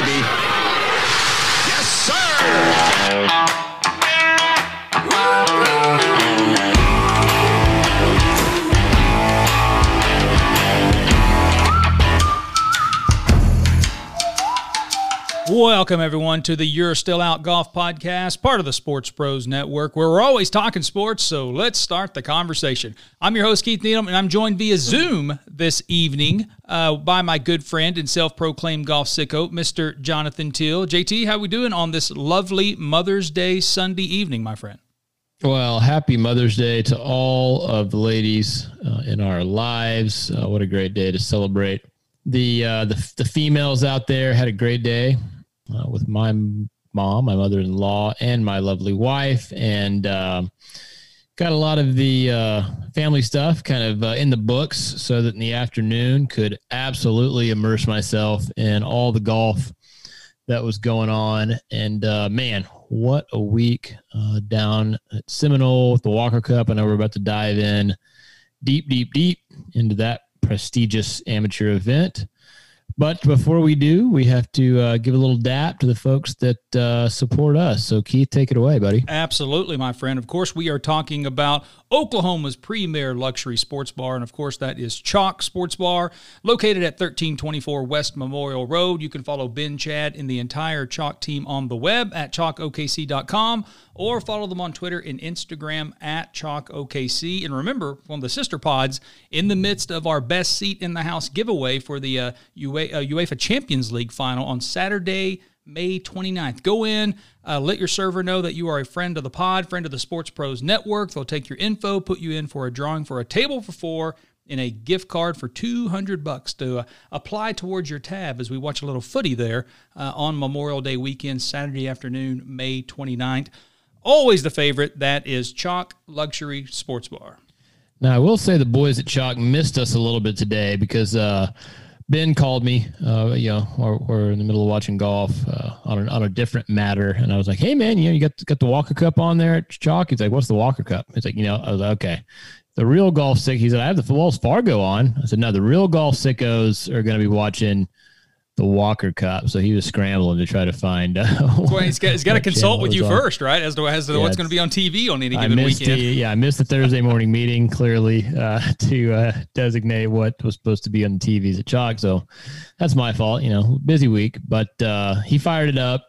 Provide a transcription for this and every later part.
baby. Welcome, everyone, to the You're Still Out Golf Podcast, part of the Sports Pros Network, where we're always talking sports. So let's start the conversation. I'm your host, Keith Needham, and I'm joined via Zoom this evening uh, by my good friend and self proclaimed golf sicko, Mr. Jonathan Till. JT, how we doing on this lovely Mother's Day Sunday evening, my friend? Well, happy Mother's Day to all of the ladies uh, in our lives. Uh, what a great day to celebrate. The, uh, the the females out there had a great day uh, with my mom, my mother-in-law, and my lovely wife, and um, got a lot of the uh, family stuff kind of uh, in the books, so that in the afternoon could absolutely immerse myself in all the golf that was going on. And uh, man, what a week uh, down at Seminole with the Walker Cup. I know we're about to dive in deep, deep, deep into that prestigious amateur event. But before we do, we have to uh, give a little dap to the folks that uh, support us. So, Keith, take it away, buddy. Absolutely, my friend. Of course, we are talking about Oklahoma's premier luxury sports bar. And of course, that is Chalk Sports Bar, located at 1324 West Memorial Road. You can follow Ben Chad and the entire Chalk team on the web at chalkokc.com or follow them on Twitter and Instagram at chalkokc. And remember, of the sister pods in the midst of our best seat in the house giveaway for the uh, UEFA Champions League final on Saturday. May 29th. Go in, uh, let your server know that you are a friend of the pod, friend of the Sports Pros Network. They'll take your info, put you in for a drawing for a table for four and a gift card for 200 bucks to uh, apply towards your tab as we watch a little footy there uh, on Memorial Day weekend, Saturday afternoon, May 29th. Always the favorite, that is Chalk Luxury Sports Bar. Now, I will say the boys at Chalk missed us a little bit today because uh, Ben called me. Uh, you know, we're, in the middle of watching golf uh, on, a, on a different matter, and I was like, "Hey, man, you know, you got got the Walker Cup on there at Chalk." He's like, "What's the Walker Cup?" He's like, "You know," I was like, "Okay." The real golf sick. He said, "I have the Wells Fargo on." I said, "No, the real golf sickos are going to be watching." The Walker Cup. So he was scrambling to try to find. Uh, well, he's got, he's got to consult with you on. first, right? As to, as to yeah, what's going to be on TV on any given weekend. The, yeah, I missed the Thursday morning meeting clearly uh, to uh, designate what was supposed to be on the TVs at Chalk. So that's my fault. You know, busy week, but uh, he fired it up.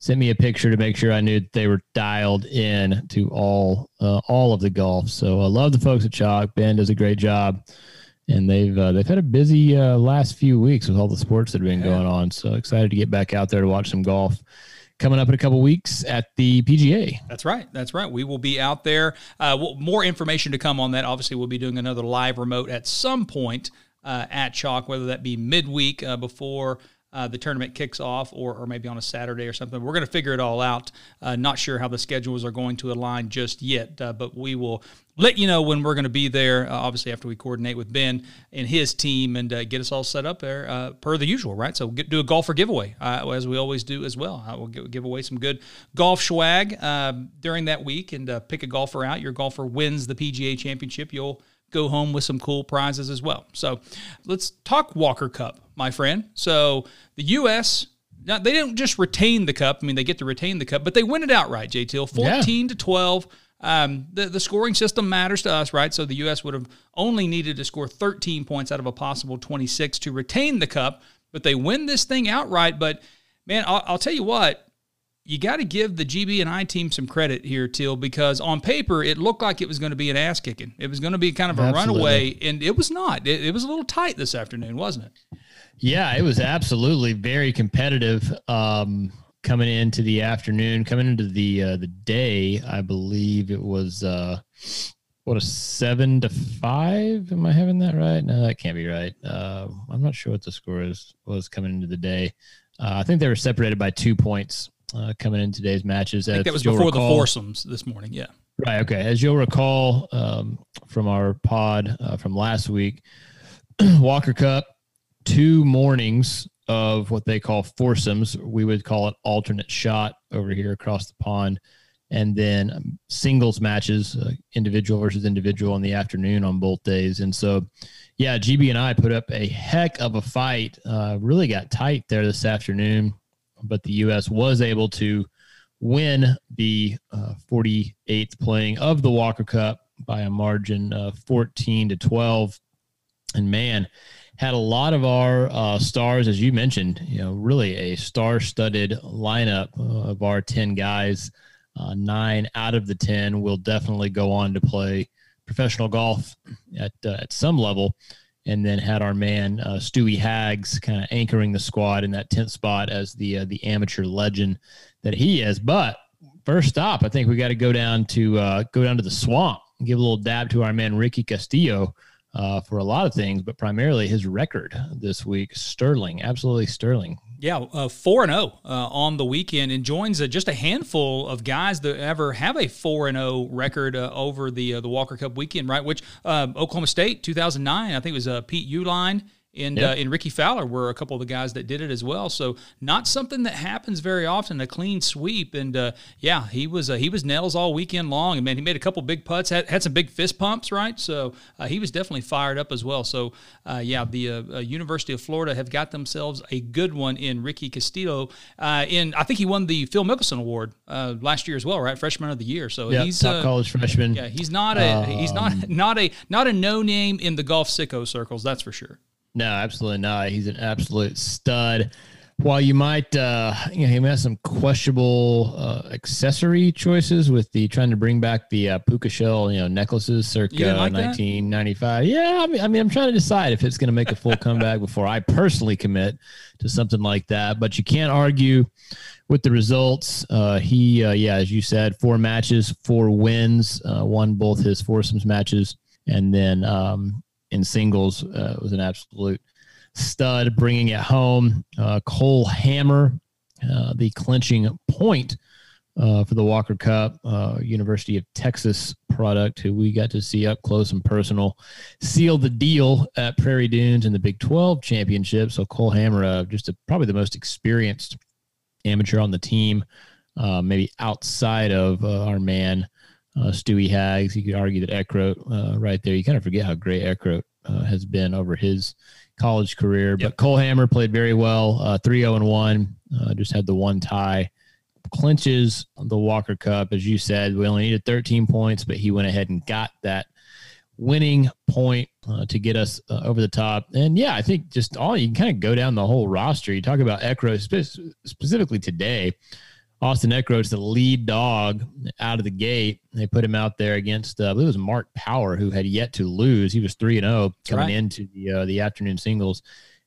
Sent me a picture to make sure I knew they were dialed in to all uh, all of the golf. So I love the folks at Chalk. Ben does a great job and they've uh, they've had a busy uh, last few weeks with all the sports that have been yeah. going on. So excited to get back out there to watch some golf. Coming up in a couple weeks at the PGA. That's right. That's right. We will be out there. Uh, well, more information to come on that. Obviously, we'll be doing another live remote at some point uh, at Chalk, whether that be midweek uh, before uh, the tournament kicks off or, or maybe on a Saturday or something. We're going to figure it all out. Uh, not sure how the schedules are going to align just yet, uh, but we will let you know when we're going to be there, uh, obviously, after we coordinate with Ben and his team and uh, get us all set up there uh, per the usual, right? So get, do a golfer giveaway, as we always do as well. I will give, give, away some good golf swag um, during that week and pick a golfer out. Your golfer wins the PGA championship. You'll go home with some cool prizes as well. So let's talk Walker Cup, my friend. So the U.S. Now, they didn't just retain the cup. I mean, they get to retain the cup, but they win it outright, JT. 14 yeah. to 12. Um, the, the scoring system matters to us, right? So the U.S. would have only needed to score 13 points out of a possible 26 to retain the cup, but they win this thing outright. But man, I'll, I'll tell you what, you got to give the GB and I team some credit here, Till, because on paper it looked like it was going to be an ass kicking. It was going to be kind of a Absolutely. runaway, and it was not. It, it, was a little tight this afternoon, wasn't it? Yeah, it was absolutely very competitive. Um, coming into the afternoon, coming into the uh, the day, I believe it was uh, what a seven to five. Am I having that right? No, that can't be right. Uh, I'm not sure what the score is was coming into the day. Uh, I think they were separated by two points uh, coming in today's matches. that was before recall, the foursomes this morning. Yeah. Right. Okay. As you'll recall um, from our pod uh, from last week, Walker Cup, two mornings of what they call foursomes. We would call it alternate shot over here across the pond. And then um, singles matches, uh, individual versus individual in the afternoon on both days. And so, yeah, GB and I put up a heck of a fight. Uh, really got tight there this afternoon but the U.S. was able to win the uh, 48th playing of the Walker Cup by a margin of 14 to 12. And man, had a lot of our uh, stars, as you mentioned, you know, really a star studded lineup uh, of our 10 guys. Uh, nine out of the 10 will definitely go on to play professional golf at, uh, at some level. And then had our man uh, Stewie Hags kind of anchoring the squad in that 10th spot as the uh, the amateur legend that he is. But first stop, I think we got to go down to go down to the swamp and give a little dab to our man Ricky Castillo uh, for a lot of things, but primarily his record this week. Sterling, absolutely sterling. Yeah, uh, four and zero oh, uh, on the weekend, and joins uh, just a handful of guys that ever have a four and zero oh record uh, over the uh, the Walker Cup weekend. Right, which Oklahoma State, two thousand nine, I think it was Pete Uihlein and yep. uh, and Rickie Fowler were a couple of the guys that did it as well. So not something that happens very often. A clean sweep, and uh, yeah, he was uh, he was nails all weekend long. And man, he made a couple big putts, had, had some big fist pumps, right? So uh, he was definitely fired up as well. So uh, yeah, the uh, University of Florida have got themselves a good one in Ricky Castillo. and I think he won the Phil Mickelson Award last year as well, right? Freshman of the year. So yep, he's top college freshman. Yeah, he's not a um, he's not not a not a no name in the golf sicko circles. That's for sure. No, absolutely not. He's an absolute stud. While you might, uh, you know, he may have some questionable uh, accessory choices with the trying to bring back the uh, puka shell, you know, necklaces circa like 1995. Yeah, I mean, I mean, I'm trying to decide if it's going to make a full comeback before I personally commit to something like that. But you can't argue with the results. Uh, he, uh, yeah, as you said, four matches, four wins, uh, won both his foursomes matches, and then um, in singles uh, was an absolute stud, bringing it home. Uh, Cole Hammer, uh, the clinching point uh, for the Walker Cup, uh, University of Texas product, who we got to see up close and personal, sealed the deal at Prairie Dunes in the Big 12 championship. So Cole Hammer, just a, probably the most experienced amateur on the team, maybe outside of our man uh, Stewie Hags. You could argue that Eckroat uh, right there. You kind of forget how great Eckroat uh, has been over his college career. Yep. But Cole Hammer played very well, uh, 3 0 and 1, uh, just had the one tie. Clinches the Walker Cup. As you said, we only needed 13 points, but he went ahead and got that winning point uh, to get us uh, over the top. And yeah, I think just all you can kind of go down the whole roster. You talk about Eckroat spe- specifically today. Austin Eckroat's the lead dog out of the gate. They put him out there against, uh, I believe it was Mark Power, who had yet to lose. He was 3 and 0 coming right. into the uh, the afternoon singles.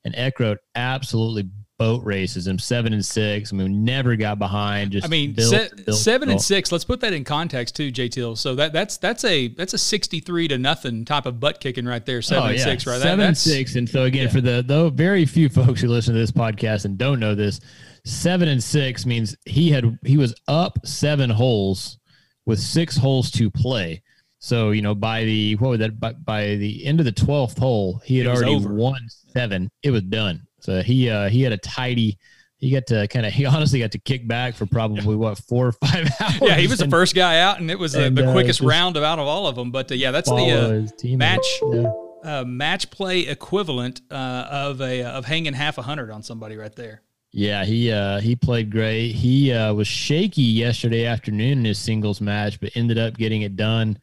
And Eckroat absolutely boat races him seven and six. I mean, never got behind. Just I mean, built, se- built, seven built. and six. Let's put that in context too, JT. So that that's that's a that's a sixty three to nothing type of butt kicking right there. Seven oh, yeah. and six, right? Seven that, and six. And so again, yeah. for the though very few folks who listen to this podcast and don't know this, seven and six means he had he was up seven holes with six holes to play. So you know, by the what was that? By, by the end of the twelfth hole, he had already over. won seven. It was done. So he uh, he had a tidy. He got to kind of he honestly got to kick back for probably what four or five hours. Yeah, he was the first guy out, and it was and, the uh, quickest round of out of all of them. But uh, yeah, that's the uh, match. Yeah. Uh, match play equivalent uh, of a of hanging half a hundred on somebody right there. Yeah, he uh, he played great. He uh, was shaky yesterday afternoon in his singles match, but ended up getting it done.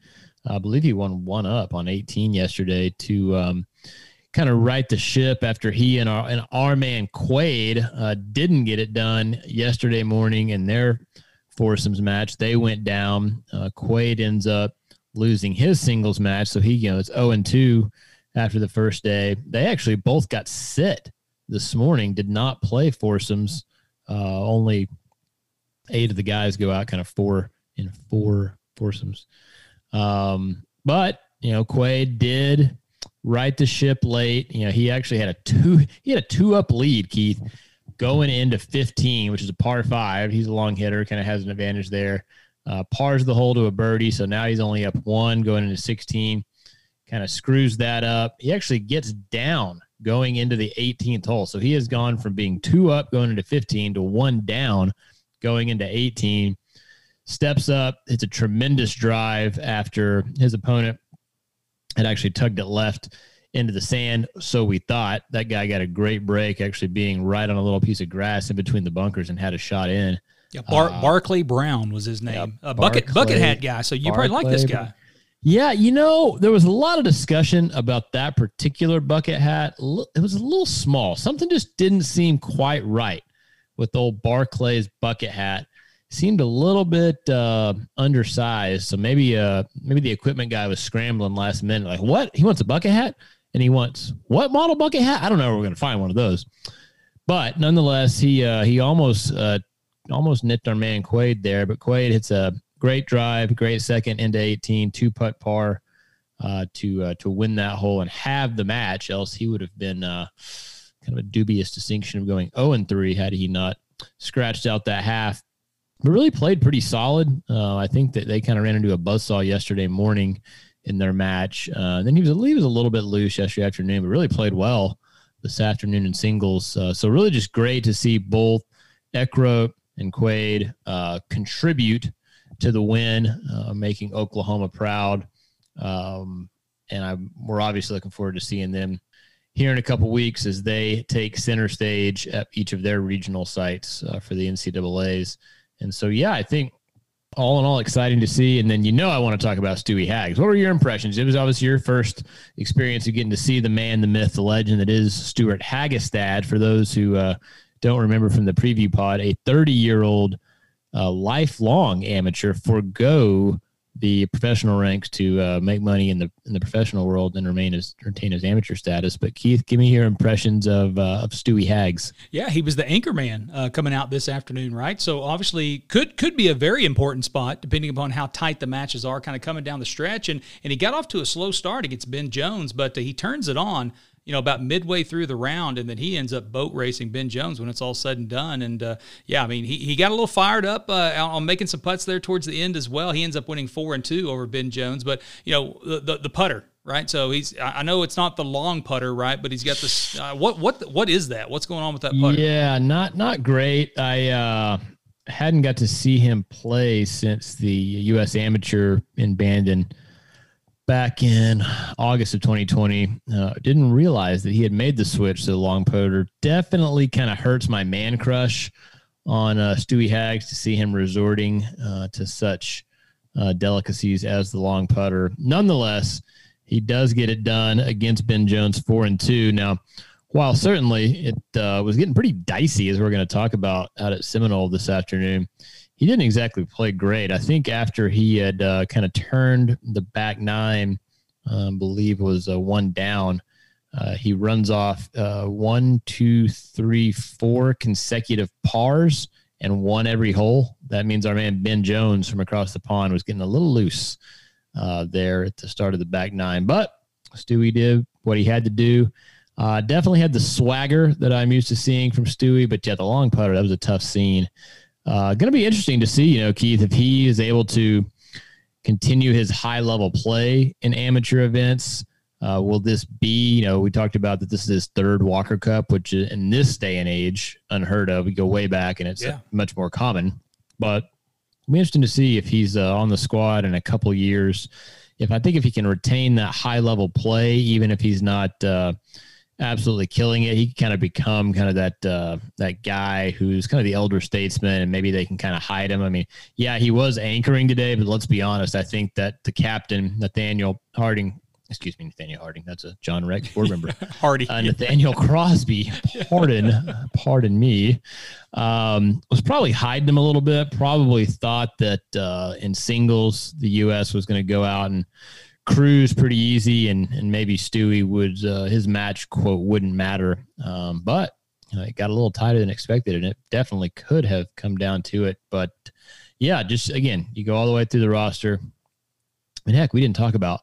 I believe he won one up on 18 yesterday to um, kind of right the ship after he and our and our man Quade uh, didn't get it done yesterday morning in their foursomes match. They went down. Uh, Quade ends up losing his singles match, so he you know it's 0 and 2 after the first day. They actually both got sit this morning, did not play foursomes. Uh, only eight of the guys go out, kind of four in four foursomes. Um, but you know, Quade did right the ship late. You know, he actually had a two he had a two up lead, Keith, going into 15, which is a par five. He's a long hitter, kind of has an advantage there. Uh, pars the hole to a birdie, so now he's only up one going into 16. Kind of screws that up. He actually gets down going into the 18th hole. So he has gone from being two up going into 15 to one down going into 18. Steps up. It's a tremendous drive after his opponent had actually tugged it left into the sand. So we thought that guy got a great break, actually being right on a little piece of grass in between the bunkers and had a shot in. Yeah, Bar- uh, Barclay Brown was his name. Yeah, bucket Barclay, bucket hat guy. So you Barclay, probably like this guy. Yeah, you know, there was a lot of discussion about that particular bucket hat. It was a little small. Something just didn't seem quite right with old Barclay's bucket hat. Seemed a little bit uh, undersized. So maybe uh, maybe the equipment guy was scrambling last minute. Like, what? He wants a bucket hat, and he wants what model bucket hat? I don't know. Where we're to find one of those. But nonetheless, he uh, he almost uh, almost nipped our man Quade there. But Quade hits a great drive, great second into 18, two putt par uh, to uh, to win that hole and have the match. Else he would have been uh, kind of a dubious distinction of going 0 and 3 had he not scratched out that half. But really played pretty solid. Uh, I think that they kind of ran into a buzzsaw yesterday morning in their match. Uh, then he was he was a little bit loose yesterday afternoon, but really played well this afternoon in singles. Uh, so really just great to see both Eckroat and Quade contribute to the win, uh, making Oklahoma proud. Um, and I'm, we're obviously looking forward to seeing them here in a couple weeks as they take center stage at each of their regional sites uh, for the NCAA's. And so, yeah, I think all in all, exciting to see. And then, you know, I want to talk about Stewie Haggs. What were your impressions? It was obviously your first experience of getting to see the man, the myth, the legend that is Stewart Hagestad. For those who uh, don't remember from the preview pod, a 30 year old uh, lifelong amateur forego the professional ranks to uh, make money in the in the professional world and remain as retain his amateur status. But Keith, give me your impressions of uh, of Stewie Haggs. Yeah, he was the anchor man uh, coming out this afternoon, right? So obviously could could be a very important spot depending upon how tight the matches are, kind of coming down the stretch. And and he got off to a slow start against Ben Jones, but uh, he turns it on you know, about midway through the round, and then he ends up boat racing Ben Jones when it's all said and done. And uh, yeah, I mean, he, he got a little fired up uh, on making some putts there towards the end as well. He ends up winning four and two over Ben Jones, but you know, the the, the putter. Right, so he's. I know it's not the long putter, right? But he's got this. Uh, what what what is that? What's going on with that putter? Yeah, not not great. I uh, hadn't got to see him play since the U.S. Amateur in Bandon back in August of 2020. Uh, didn't realize that he had made the switch to the long putter. Definitely kind of hurts my man crush on uh, Stewie Hags to see him resorting uh, to such uh, delicacies as the long putter. Nonetheless, he does get it done against Ben Jones four and two. Now, while certainly it uh, was getting pretty dicey, as we're going to talk about out at Seminole this afternoon, he didn't exactly play great. I think after he had uh, kind of turned the back nine, uh, believe was uh, one down, uh, he runs off uh, one, two, three, four consecutive pars and one every hole. That means our man Ben Jones from across the pond was getting a little loose uh, there at the start of the back nine. But Stewie did what he had to do. definitely had the swagger that I'm used to seeing from Stewie, but yeah, the long putter, that was a tough scene. Uh, going to be interesting to see, you know, Keith, if he is able to continue his high level play in amateur events. Uh, will this be, you know, we talked about that this is his third Walker Cup, which in this day and age, unheard of. We go way back and it's yeah. much more common. But it'll be interesting to see if he's uh, on the squad in a couple years. If I think if he can retain that high level play, even if he's not, uh, absolutely killing it. He can kind of become kind of that uh, that guy who's kind of the elder statesman, and maybe they can kind of hide him. I mean, yeah, he was anchoring today, but let's be honest. I think that the captain Nathaniel Harding. Excuse me, Nathaniel Harding. That's a John Rex board member. Hardy. Uh, Nathaniel Crosby. Pardon, pardon me. Um, was probably hiding him a little bit. Probably thought that uh, in singles the U.S. was going to go out and cruise pretty easy, and and maybe Stewie would uh, his match quote wouldn't matter. Um, but you know, it got a little tighter than expected, and it definitely could have come down to it. But yeah, just again, you go all the way through the roster. And heck, we didn't talk about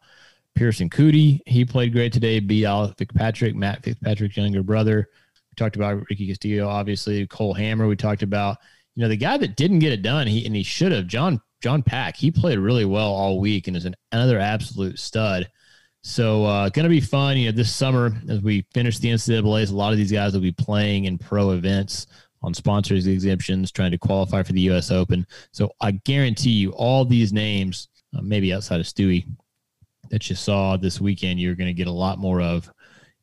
Pearson Coody. He played great today. Beat Alex Fitzpatrick, Matt Fitzpatrick's younger brother. We talked about Ricky Castillo, obviously. Cole Hammer. We talked about you know the guy that didn't get it done. He and he should have. John John Pack, he played really well all week and is an, another absolute stud. So uh, going to be fun. You know, this summer as we finish the NCAA's, a lot of these guys will be playing in pro events on sponsors exemptions, trying to qualify for the U.S. Open. So I guarantee you, all these names, uh, maybe outside of Stewie, that you saw this weekend, you're going to get a lot more of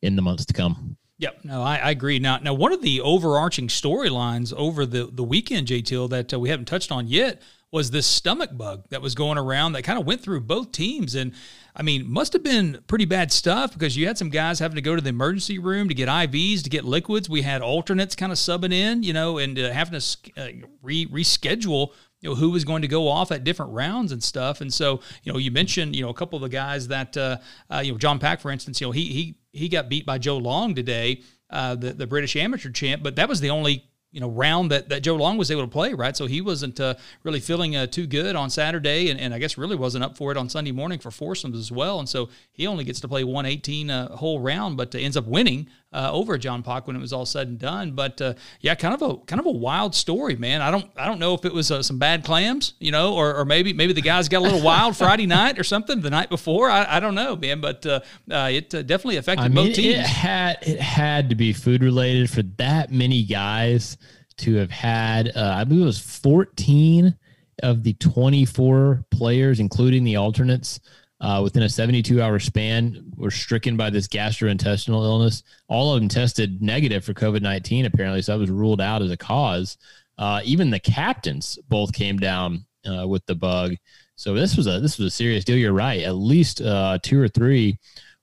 in the months to come. Yep, no, I, I, agree. Now, now, one of the overarching storylines over the the weekend, J. Till, that uh, we haven't touched on yet was this stomach bug that was going around that kind of went through both teams, and I mean, must have been pretty bad stuff because you had some guys having to go to the emergency room to get IVs, to get liquids. We had alternates kind of subbing in, you know, and uh, having to uh, re- reschedule you know who was going to go off at different rounds and stuff. And so you know you mentioned you know a couple of the guys that uh, uh, you know John Pack for instance you know he he he got beat by Joe Long today, uh, the the British amateur champ, but that was the only you know round that, that Joe Long was able to play, right? So he wasn't uh, really feeling uh, too good on Saturday, and, and I guess really wasn't up for it on Sunday morning for foursomes as well. And so he only gets to play 118 uh, whole round, but ends up winning uh, over John Pock when it was all said and done. But uh, yeah, kind of a kind of a wild story, man. I don't I don't know if it was uh, some bad clams, you know, or, or maybe maybe the guys got a little wild Friday night or something the night before. I, I don't know, man, but it definitely affected I mean, both teams. It had it had to be food related for that many guys to have had, uh, I believe it was 14 of the 24 players, including the alternates, uh, within a 72 hour span, were stricken by this gastrointestinal illness. All of them tested negative for COVID 19, apparently. So that was ruled out as a cause. Uh, even the captains both came down uh, with the bug. So this was a this was a serious deal. You're right. At least uh, two or three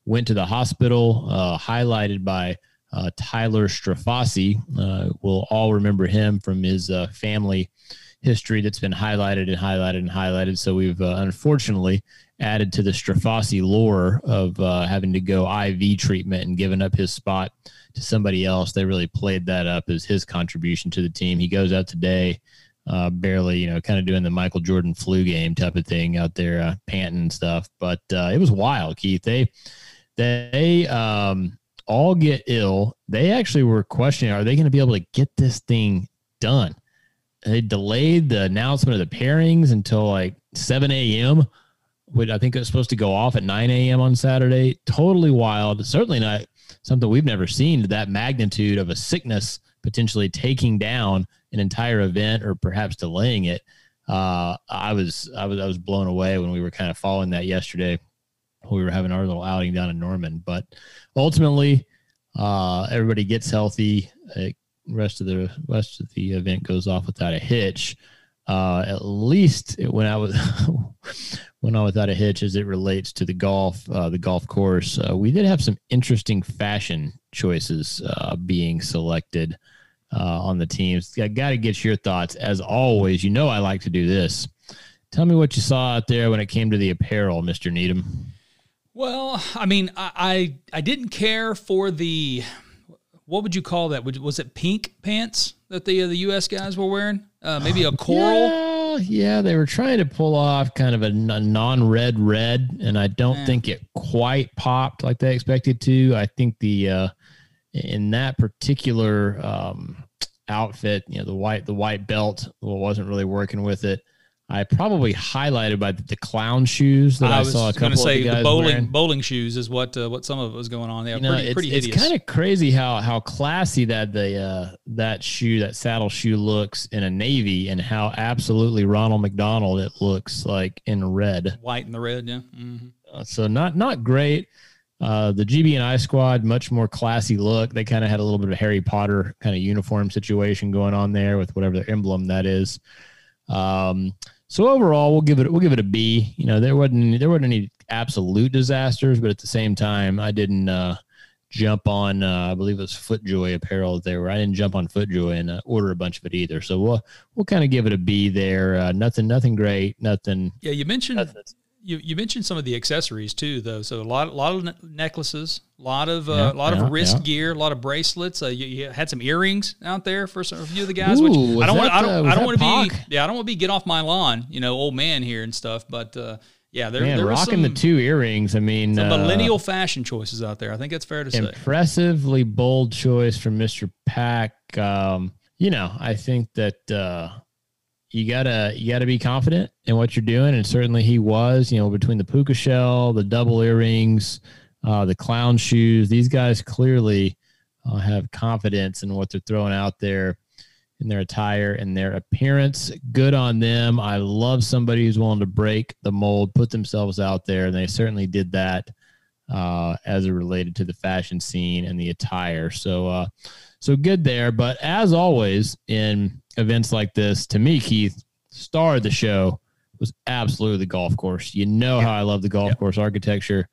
went to the hospital, uh, highlighted by uh, Tyler Strafaci. We'll all remember him from his family history that's been highlighted and highlighted and highlighted. So we've uh, unfortunately added to the Strafaci lore of uh, having to go IV treatment and giving up his spot to somebody else. They really played that up as his contribution to the team. He goes out today. Uh, barely, you know, kind of doing the Michael Jordan flu game type of thing out there, panting and stuff. But it was wild, Keith. They, they, um, all get ill, they actually were questioning are they going to be able to get this thing done? They delayed the announcement of the pairings until like 7 a.m., which I think it was supposed to go off at 9 a.m. on Saturday. Totally wild. Certainly not something we've never seen to that magnitude of a sickness potentially taking down an entire event or perhaps delaying it. Uh, I was I was I was blown away when we were kind of following that yesterday we were having our little outing down in Norman. But ultimately, uh, everybody gets healthy. Uh, rest of the rest of the event goes off without a hitch. Uh, at least it went out with went on without a hitch as it relates to the golf uh, the golf course. Uh, we did have some interesting fashion choices uh, being selected uh, on the teams. I got to get your thoughts as always. You know I like to do this. Tell me what you saw out there when it came to the apparel, Mister Needham. Well, I mean, I, I, I didn't care for the what would you call that? Was it pink pants that the uh, the U.S. guys were wearing? Uh, maybe a coral. Yeah, yeah, they were trying to pull off kind of a, non-red red, and I don't think it quite popped like they expected to. I think the uh, in that particular um, outfit, you know, the white the white belt wasn't really working with it. I probably highlighted by the, the clown shoes that I, I saw a couple say, of the guys the bowling wearing. bowling shoes is what uh, what some of it was going on. Yeah, you know, pretty, it's, pretty hideous. It's kind of crazy how how classy that the uh, that shoe that saddle shoe looks in a navy, and how absolutely Ronald McDonald it looks like in red, white and the red. Yeah. Mm-hmm. Uh, so not not great. Uh, the GB and I squad, much more classy look. They kind of had a little bit of Harry Potter kind of uniform situation going on there with whatever their emblem that is. Um, so overall, we'll give it we'll give it a B. You know, there wasn't there wasn't any absolute disasters, but at the same time, I didn't uh, jump on. Uh, I believe it was FootJoy apparel there. Where I didn't jump on FootJoy and uh, order a bunch of it either. So we'll we'll kind of give it a B there. Uh, nothing nothing great. Nothing. Yeah, you mentioned nothing you, you mentioned some of the accessories too, though. So a lot, a lot of necklaces, a lot of, uh, yeah, a lot yeah, of wrist yeah. gear, a lot of bracelets. Uh, you, you, had some earrings out there for some, a few of the guys. Ooh, which I don't want, I don't, I don't want to be, yeah, I don't want to be get off my lawn, you know, old man here and stuff. But uh, yeah, there, Man, there rocking some, the two earrings. I mean, some uh, millennial fashion choices out there. I think that's fair to impressively say. Impressively bold choice from Mister Pack. Um, you know, I think that uh, you gotta you gotta be confident in what you're doing, and certainly he was. You know, between the puka shell, the double earrings, uh, the clown shoes, these guys clearly uh, have confidence in what they're throwing out there in their attire and their appearance. Good on them. I love somebody who's willing to break the mold, put themselves out there, and they certainly did that. uh, as it related to the fashion scene and the attire. So, uh, so good there. But as always in events like this, to me, Keith, star of the show was absolutely the golf course. You know how I love the golf course architecture.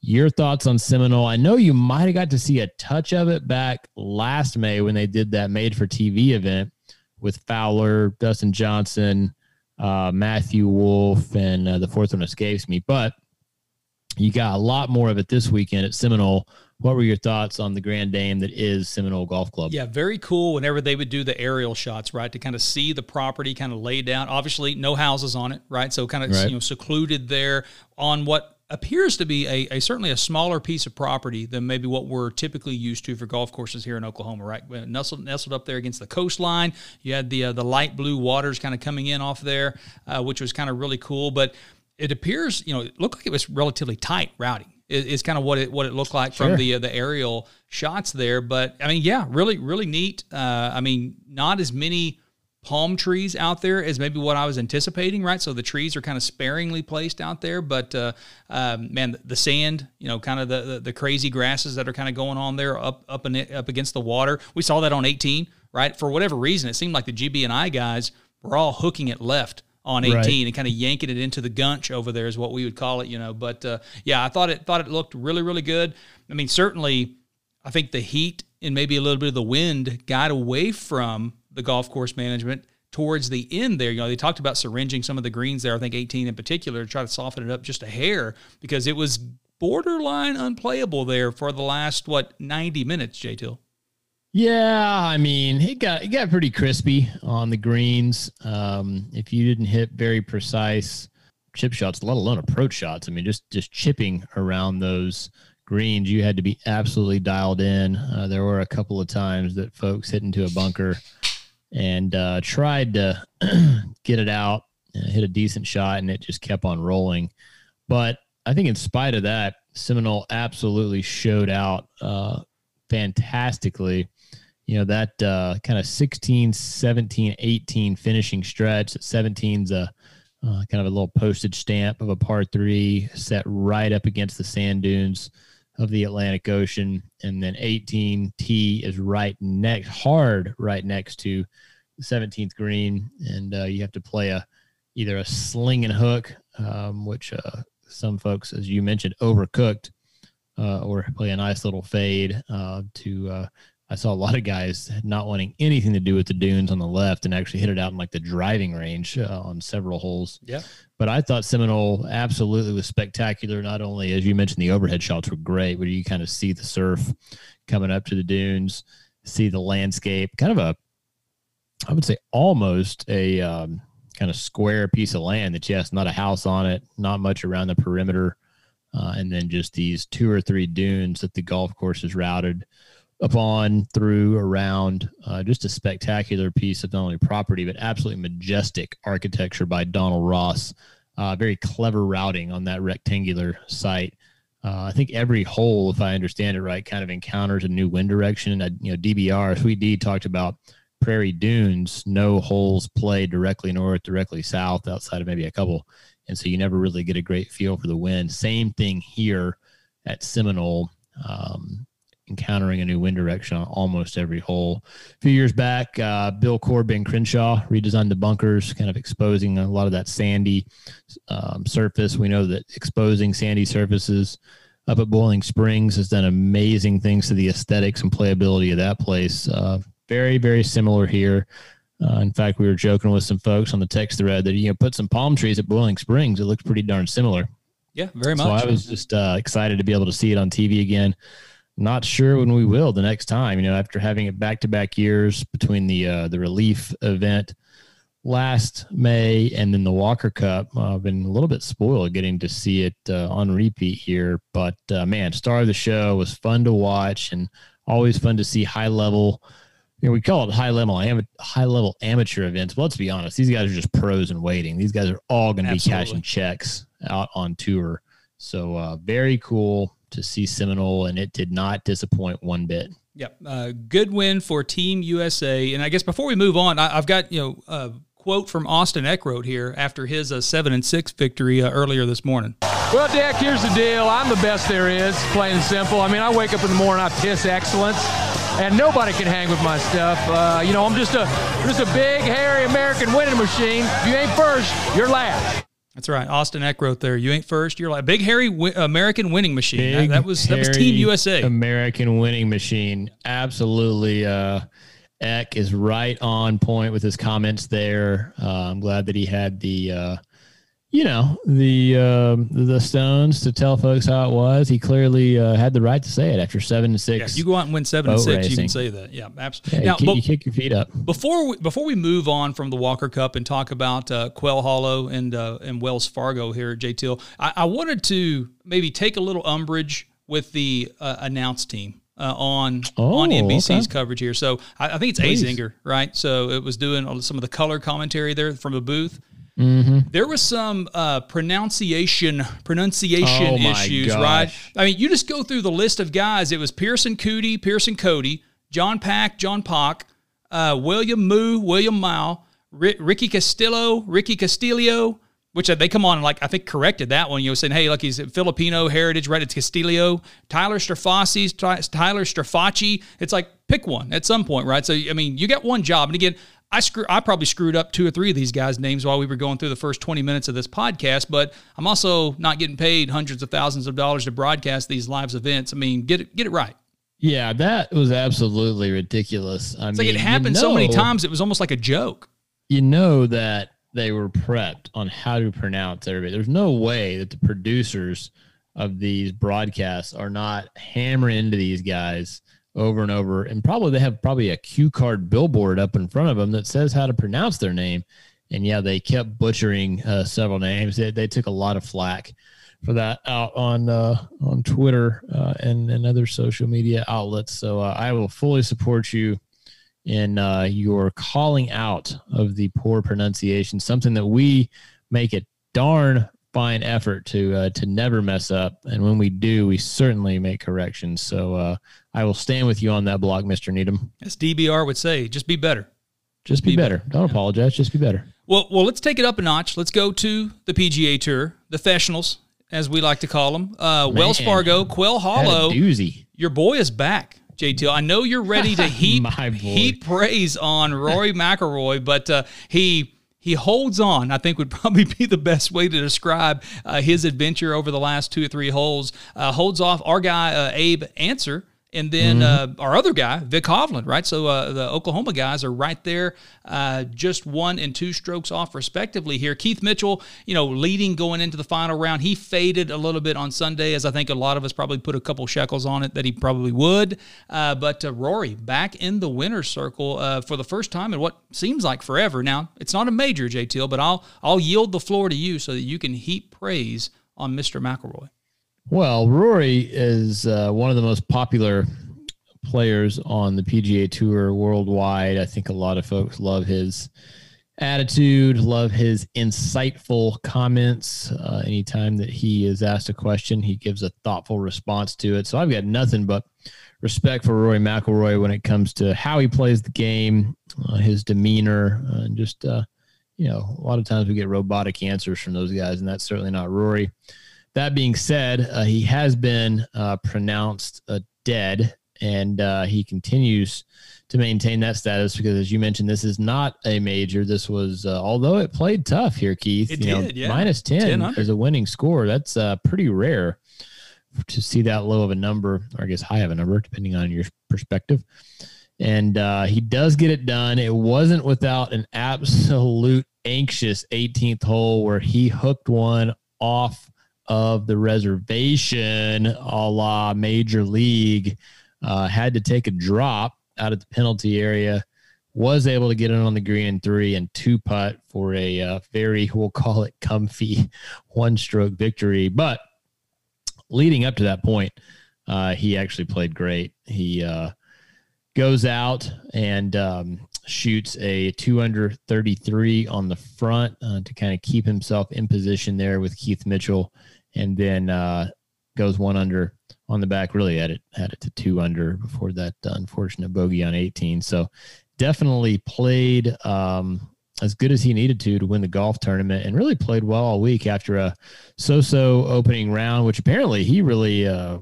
Your thoughts on Seminole? I know you might have got to see a touch of it back last May when they did that made for TV event with Fowler, Dustin Johnson, uh, Matthew Wolff, and uh, the fourth one escapes me. But you got a lot more of it this weekend at Seminole. What were your thoughts on the Grand Dame that is Seminole Golf Club? Yeah, very cool. Whenever they would do the aerial shots, right, to kind of see the property kind of laid down. Obviously, no houses on it, right? So kind of Right. you know secluded there on what appears to be a, a certainly a smaller piece of property than maybe what we're typically used to for golf courses here in Oklahoma, right? Nestled, nestled up there against the coastline. You had the uh, the light blue waters kind of coming in off there, uh, which was kind of really cool. But it appears, you know, it looked like it was relatively tight routing. Is, is kind of what it what it looked like Sure. from the uh, the aerial shots there. But I mean, yeah, really really neat. Uh, I mean, not as many palm trees out there as maybe what I was anticipating, right? So the trees are kind of sparingly placed out there, but uh, um, man, the, the sand, you know, kind of the, the the crazy grasses that are kind of going on there up up and up against the water. We saw that on 18, right? For whatever reason, it seemed like the GB and I guys were all hooking it left on 18 Right. and kind of yanking it into the gunch over there is what we would call it, you know. But uh, yeah, I thought it thought it looked really really good. I mean, certainly, I think the heat and maybe a little bit of the wind got away from the golf course management towards the end there. You know, they talked about syringing some of the greens there. I think 18 in particular to try to soften it up just a hair because it was borderline unplayable there for the last what 90 minutes. J Till. Yeah, I mean, it got it got pretty crispy on the greens. Um, if you didn't hit very precise chip shots, let alone approach shots, I mean, just just chipping around those greens, you had to be absolutely dialed in. Uh, there were a couple of times that folks hit into a bunker and uh, tried to get it out, uh, hit a decent shot, and it just kept on rolling. But I think, in spite of that, Seminole absolutely showed out uh, fantastically. You know, that uh, kind of 16, 17, 18 finishing stretch. 17's a uh, kind of a little postage stamp of a par three set right up against the sand dunes of the Atlantic Ocean. And then 18 T is right next, hard right next to the 17th green. And uh, you have to play a either a sling and hook, um, which uh, some folks, as you mentioned, overcooked, uh, or play a nice little fade uh, to. I saw a lot of guys not wanting anything to do with the dunes on the left and actually hit it out in like the driving range uh, on several holes. Yeah. But I thought Seminole absolutely was spectacular. Not only, as you mentioned, the overhead shots were great, where you kind of see the surf coming up to the dunes, see the landscape, kind of a, I would say almost a um, kind of square piece of land that yes, not a house on it, not much around the perimeter, uh, and then just these two or three dunes that the golf course is routed upon, through, around. Uh, just a spectacular piece of not only property but absolutely majestic architecture by Donald Ross. Uh, very clever routing on that rectangular site. Uh, I think every hole, if I understand it right, kind of encounters a new wind direction. Uh, you know, DBR, Sweet D talked about prairie dunes, no holes play directly north, directly south, outside of maybe a couple. And so you never really get a great feel for the wind. Same thing here at Seminole, um, encountering a new wind direction on almost every hole. A few years back, uh, Bill Coore Ben Crenshaw redesigned the bunkers, kind of exposing a lot of that sandy um, surface. We know that exposing sandy surfaces up at Boiling Springs has done amazing things to the aesthetics and playability of that place. Uh, very, very similar here. Uh, in fact, we were joking with some folks on the text thread that you know put some palm trees at Boiling Springs. It looks pretty darn similar. Yeah, very much. So. I was just uh, excited to be able to see it on TV again. Not sure when we will the next time. You know, after having it back to back years between the uh, the relief event last May and then the Walker Cup, uh, I've been a little bit spoiled getting to see it uh, on repeat here. But uh, man, star of the show was fun to watch and always fun to see high level. You know, we call it high level am- high level amateur events. But let's be honest, these guys are just pros in waiting. These guys are all going to be cashing checks out on tour. So uh, very cool to see Seminole, and it did not disappoint one bit. Yep. Uh, good win for Team USA. And I guess before we move on, I, I've got, you know, uh, quote from Austin Eckroat here after his uh, seven and six victory uh, earlier this morning. Well, Dick, here's the deal. I'm the best there is, plain and simple. I mean, I wake up in the morning, I piss excellence, and nobody can hang with my stuff. Uh, you know, I'm just a just a big, hairy American winning machine. If you ain't first, you're last. That's right, Austin Eckroat. There, you ain't first. You're like big hairy wi- American winning machine. That, Big, that was that was Team USA. American winning machine. Absolutely. Uh, Eck is right on point with his comments there. Uh, I'm glad that he had the, uh, you know, the um, the stones to tell folks how it was. He clearly uh, had the right to say it after seven to yeah, six. you go out and win seven and Boat six, you can say that. Yeah, Yeah, absolutely. you, now, kick, but you kick your feet up. before we, before we move on from the Walker Cup and talk about uh, Quail Hollow and uh, and Wells Fargo here at JTL, I, I wanted to maybe take a little umbrage with the uh, announce team. Uh, on Oh, on NBC's okay. coverage here, so I, I think it's Please. Azinger, right? So it was doing some of the color commentary there from the booth. Mm-hmm. There was some uh, pronunciation pronunciation Oh issues, right? I mean, you just go through the list of guys. It was Pearson Cootie, Pearson Cody, John Pack, John Pock, uh, William Moo, William Mao, Ri- Ricky Castillo, Ricky Castillo, which uh, they come on and like I think corrected that one. You know, saying hey, look, he's Filipino heritage, right? It's Castillo, Tyler Strafasi, Ty- Tyler Strafacci. It's like pick one at some point, right? So I mean, you got one job, and again. I screw. I probably screwed up two or three of these guys' names while we were going through the first twenty minutes of this podcast. But I'm also not getting paid hundreds of thousands of dollars to broadcast these live events. I mean, get it, get it right. Yeah, that was absolutely ridiculous. I It's mean, like it happened so many times. It was almost like a joke. you know that they were prepped on how to pronounce everybody. There's no way that the producers of these broadcasts are not hammering into these guys over and over. And probably they have probably a cue card billboard up in front of them that says how to pronounce their name. And yeah, they kept butchering uh, several names. They, they took a lot of flack for that out on uh, on Twitter uh, and and other social media outlets. So uh, I will fully support you in uh, your calling out of the poor pronunciation, something that we make it darn fine effort to uh, to never mess up, and when we do, we certainly make corrections. So uh, I will stand with you on that block, Mister Needham. As DBR would say, just be better. Just be, Be better. Don't apologize. Just be better. Well, well, let's take it up a notch. Let's go to the PGA Tour, the professionals, as we like to call them. Uh, Wells Fargo, Quail Hollow. doozy. Your boy is back, JTL. I know you're ready to heap heap praise on Rory McIlroy, but uh, he he holds on. I think would probably be the best way to describe uh, his adventure over the last two or three holes. Uh, holds off our guy uh, Abe Ancer. And then Mm-hmm. uh, our other guy, Vik Hovland, right? So uh, the Oklahoma guys are right there, uh, just one and two strokes off, respectively. Here, Keith Mitchell, you know, leading going into the final round. He faded a little bit on Sunday, as I think a lot of us probably put a couple shekels on it that he probably would. Uh, but uh, Rory back in the winner's circle uh, for the first time in what seems like forever. Now, it's not a major, JTL, but I'll I'll yield the floor to you so that you can heap praise on Mr. McIlroy. Well, Rory is uh, one of the most popular players on the PGA Tour worldwide. I think a lot of folks love his attitude, love his insightful comments. Uh, anytime that he is asked a question, he gives a thoughtful response to it. So I've got nothing but respect for Roy McIlroy when it comes to how he plays the game, uh, his demeanor, uh, and just uh, you know, a lot of times we get robotic answers from those guys, and that's certainly not Rory. That being said, uh, he has been uh, pronounced uh, dead, and uh, he continues to maintain that status because, as you mentioned, this is not a major. This was, uh, although it played tough here, Keith. It you know, did, yeah. minus 10, 10 under. as a winning score. That's uh, pretty rare to see that low of a number, or I guess high of a number, depending on your perspective. And uh, he does get it done. It wasn't without an absolute anxious 18th hole where he hooked one off of the reservation a la major league. Uh, had to take a drop out of the penalty area. Was able to get in on the green three and two putt for a uh, very, we'll call it comfy one stroke victory. But leading up to that point, uh, he actually played great. He uh, goes out and um, shoots a two under 33 on the front uh, to kind of keep himself in position there with Keith Mitchell, and then uh, goes one under on the back. Really had it had it to two under before that unfortunate bogey on 18. So definitely played um, as good as he needed to to win the golf tournament and really played well all week after a so-so opening round, which apparently he really uh,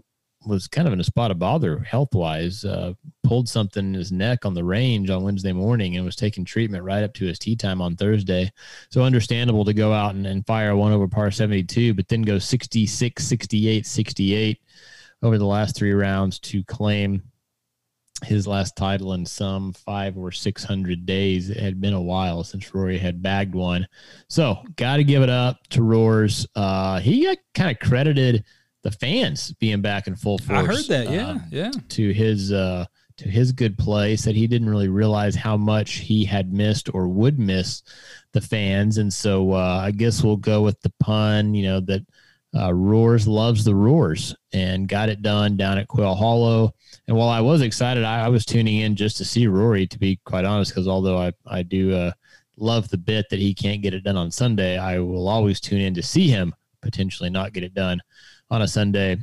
was kind of in a spot of bother health-wise. Uh, pulled something in his neck on the range on Wednesday morning and was taking treatment right up to his tee time on Thursday. So understandable to go out and, and fire one over par 72, but then go 66, 68, 68 over the last three rounds to claim – his last title in some five or six hundred days. It had been a while since Rory had bagged one. So got to give it up to Roars. Uh, he got kind of credited the fans being back in full force. I heard that. Yeah, um, yeah. To his uh, to his good play, said he didn't really realize how much he had missed or would miss the fans, and so uh, I guess we'll go with the pun. You know that uh, Roars loves the Roars and got it done down at Quail Hollow. And while I was excited, I, I was tuning in just to see Rory, to be quite honest, because although I, I do uh, love the bit that he can't get it done on Sunday, I will always tune in to see him potentially not get it done on a Sunday.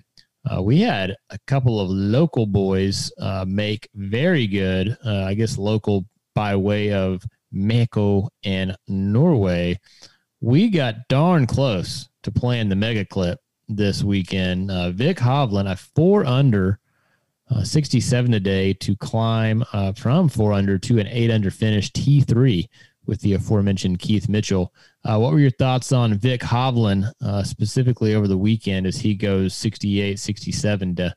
Uh, we had a couple of local boys uh, make very good, uh, I guess, local by way of Mako and Norway. We got darn close to playing the mega clip this weekend. Uh, Vik Hovland, a four under, uh, 67 today to climb uh, from four under to an eight under finish T3 with the aforementioned Keith Mitchell. Uh, what were your thoughts on Vik Hovland uh, specifically over the weekend as he goes 68 67 to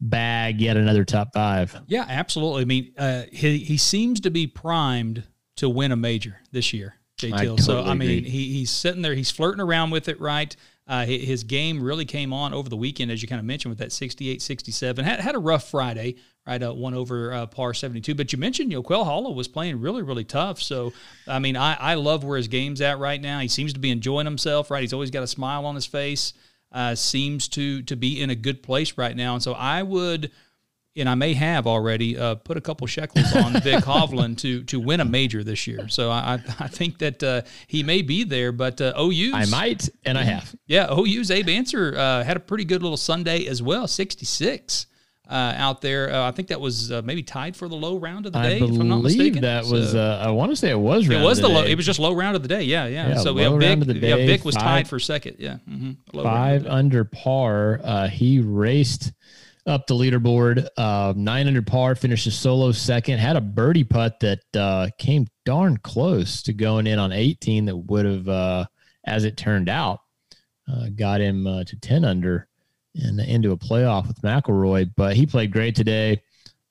bag yet another top five? Yeah, absolutely. I mean, uh, he, he seems to be primed to win a major this year. Totally so I mean, he, he's sitting there, he's flirting around with it, right? Uh, his game really came on over the weekend, as you kind of mentioned, with that 68 67. Had, had a rough Friday, right? Uh, one over uh, par 72. But you mentioned, you know, Quail Hollow was playing really, really tough. So, I mean, I, I love where his game's at right now. He seems to be enjoying himself, right? He's always got a smile on his face, uh, seems to, to be in a good place right now. And so I would and I may have already uh, put a couple shekels on Vik Hovland to to win a major this year. So I I think that uh, he may be there, but uh, OU I might and I have. Yeah, OU's Abe Ancer uh, had a pretty good little Sunday as well, sixty six. Uh, out there, uh, I think that was uh, maybe tied for the low round of the day. I believe if I'm not mistaken. that was. So, I want to say it was. it was the, low. It was just low round of the day. Yeah, yeah. yeah so yeah, Vik, yeah, Vik was five, tied for second. Yeah, mm-hmm. five under par. he raced up the leaderboard. Uh, nine under par, finishes solo second. Had a birdie putt that uh, came darn close to going in on 18 that would have, uh, as it turned out, uh, got him uh, to 10 under and into a playoff with McIlroy. But he played great today.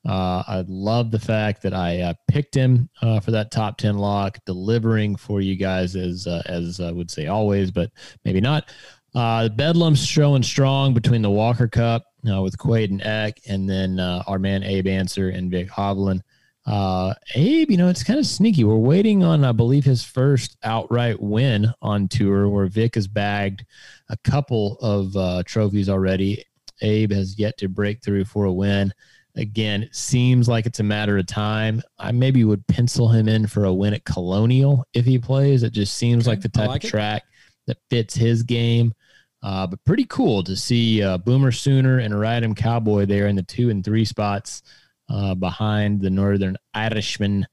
Uh, I love the fact that I picked him for that top 10 lock, delivering for you guys as as I would say always, but maybe not. Uh, Bedlam's showing strong between the Walker Cup uh, with Quade and Eck, and then uh, our man Abe Ancer and Vik Hovland. Uh, Abe, you know, it's kind of sneaky. We're waiting on, I believe, his first outright win on tour, where Vik has bagged a couple of uh, trophies already. Abe has yet to break through for a win. Again, it seems like it's a matter of time. I maybe would pencil him in for a win at Colonial if he plays. It just seems okay. like the type like of it. track that fits his game. Uh, but pretty cool to see uh, Boomer Sooner and Rydam Cowboy there in the two and three spots uh, behind the Northern Irishman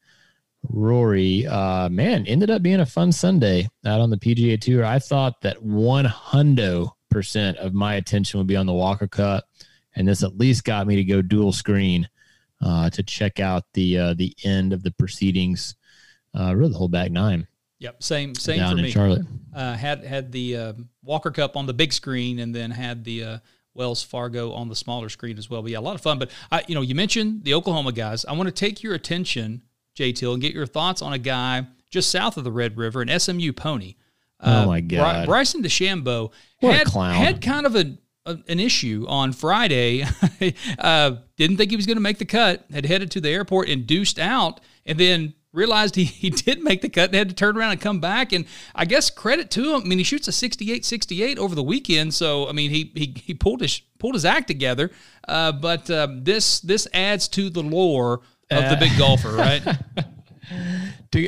Rory. Uh, man, ended up being a fun Sunday out on the PGA Tour. I thought that 100% of my attention would be on the Walker Cup, and this at least got me to go dual screen uh, to check out the uh, the end of the proceedings, really the whole back nine. Yep, same same Down for in me. Charlotte. Uh, had had the uh, Walker Cup on the big screen, and then had the uh, Wells Fargo on the smaller screen as well. But yeah, a lot of fun. But I, you know, you mentioned the Oklahoma guys. I want to take your attention, J Teal, and get your thoughts on a guy just south of the Red River, an SMU pony. oh my God, Bryson DeChambeau had had kind of a, an issue on Friday. uh, didn't think he was going to make the cut. Had headed to the airport, induced out, and then realized he, he did make the cut and had to turn around and come back. And I guess credit to him. I mean, he shoots a 68 68 over the weekend. So, I mean, he, he, he pulled his pulled his act together. Uh, but um, this this adds to the lore of uh, the big golfer, right?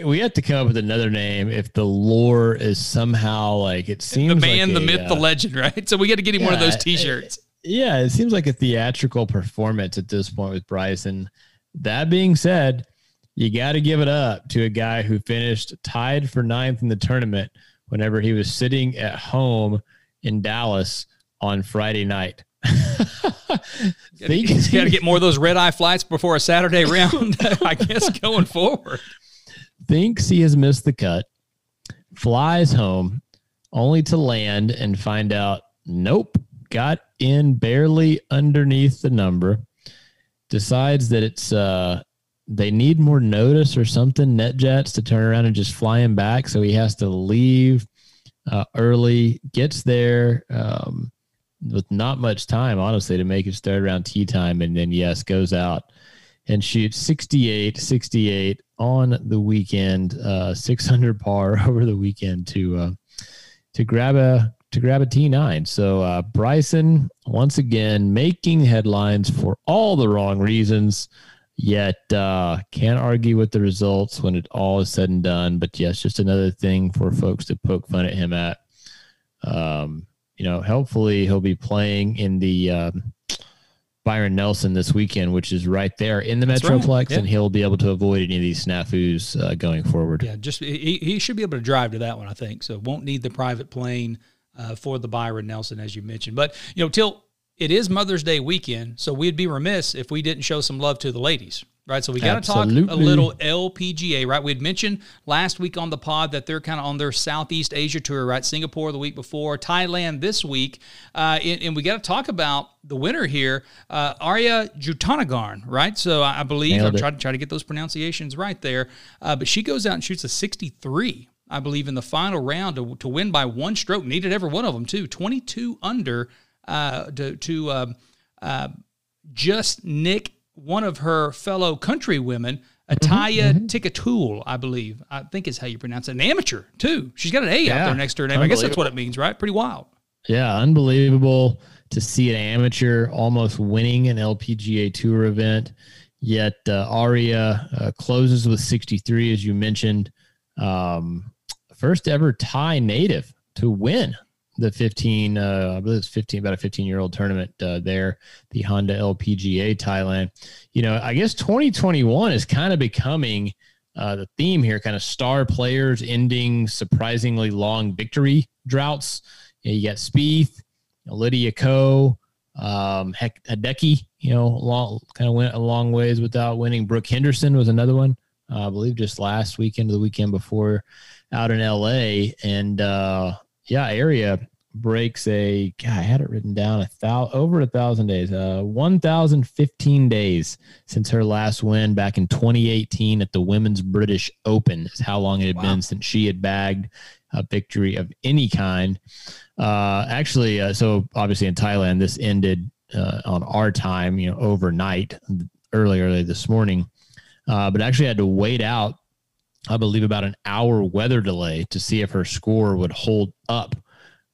we have to come up with another name if the lore is somehow like it seems the man, like the a, myth, uh, the legend, right? So we got to get him yeah, one of those T-shirts. Yeah, it seems like a theatrical performance at this point with Bryson. That being said, you got to give it up to a guy who finished tied for ninth in the tournament whenever he was sitting at home in Dallas on Friday night. He's got to get more of those red eye flights before a Saturday round, I guess, going forward. Thinks he has missed the cut, flies home, only to land and find out, nope, got in barely underneath the number. Decides that it's uh, they need more notice or something, NetJets, to turn around and just fly him back. So he has to leave uh, early, gets there um, with not much time, honestly, to make his third around tea time. And then, yes, goes out and shoots 68, 68 on the weekend, uh, 600 par over the weekend to uh, to grab a to grab a T9. So uh, Bryson once again making headlines for all the wrong reasons. Yet uh, can't argue with the results when it all is said and done. But yes, just another thing for folks to poke fun at him at. Um, you know, hopefully he'll be playing in the um, Byron Nelson this weekend, which is right there in the That's Metroplex, right. Yeah. and he'll be able to avoid any of these snafus uh, going forward. Yeah, just he, he should be able to drive to that one, I think. So won't need the private plane uh, for the Byron Nelson, as you mentioned. But you know, Teal it is Mother's Day weekend, so we'd be remiss if we didn't show some love to the ladies, right? So we got to talk a little LPGA, right? We'd mentioned last week on the pod that they're kind of on their Southeast Asia tour, right? Singapore the week before, Thailand this week, uh, and, and we got to talk about the winner here, uh, Ariya Jutanugarn, right? So I, I believe I'm trying to try to get those pronunciations right there, uh, but she goes out and shoots a 63. I believe in the final round to, to win by one stroke. Needed every one of them too. 22 under uh, to to um, uh, just nick one of her fellow countrywomen, Atthaya Thitikul, I believe. I think is how you pronounce it. An amateur too. She's got an A out there next to her name. I guess that's what it means, right? Pretty wild. Yeah, unbelievable to see an amateur almost winning an LPGA Tour event. Yet uh, Ariya uh, closes with 63, as you mentioned. Um, first ever Thai native to win the 15, uh, I believe it's 15, about a 15 year old tournament uh, there, the Honda LPGA Thailand. You know, I guess 2021 is kind of becoming uh, the theme here, kind of star players ending surprisingly long victory droughts. You, know, you got Spieth, Lydia Ko, um, Hideki, you know, long, kind of went a long ways without winning. Brooke Henderson was another one, uh, I believe just last weekend or the weekend before out in LA. And uh, yeah, Ariya breaks a, God, I had it written down a thousand, over a thousand days, uh, 1,015 days since her last win back in 2018 at the Women's British Open is how long it had Wow. been since she had bagged a victory of any kind. Uh, actually, uh, so obviously in Thailand, this ended uh, on our time, you know, overnight, early, early this morning. Uh, but actually had to wait out, I believe, about an hour weather delay to see if her score would hold up.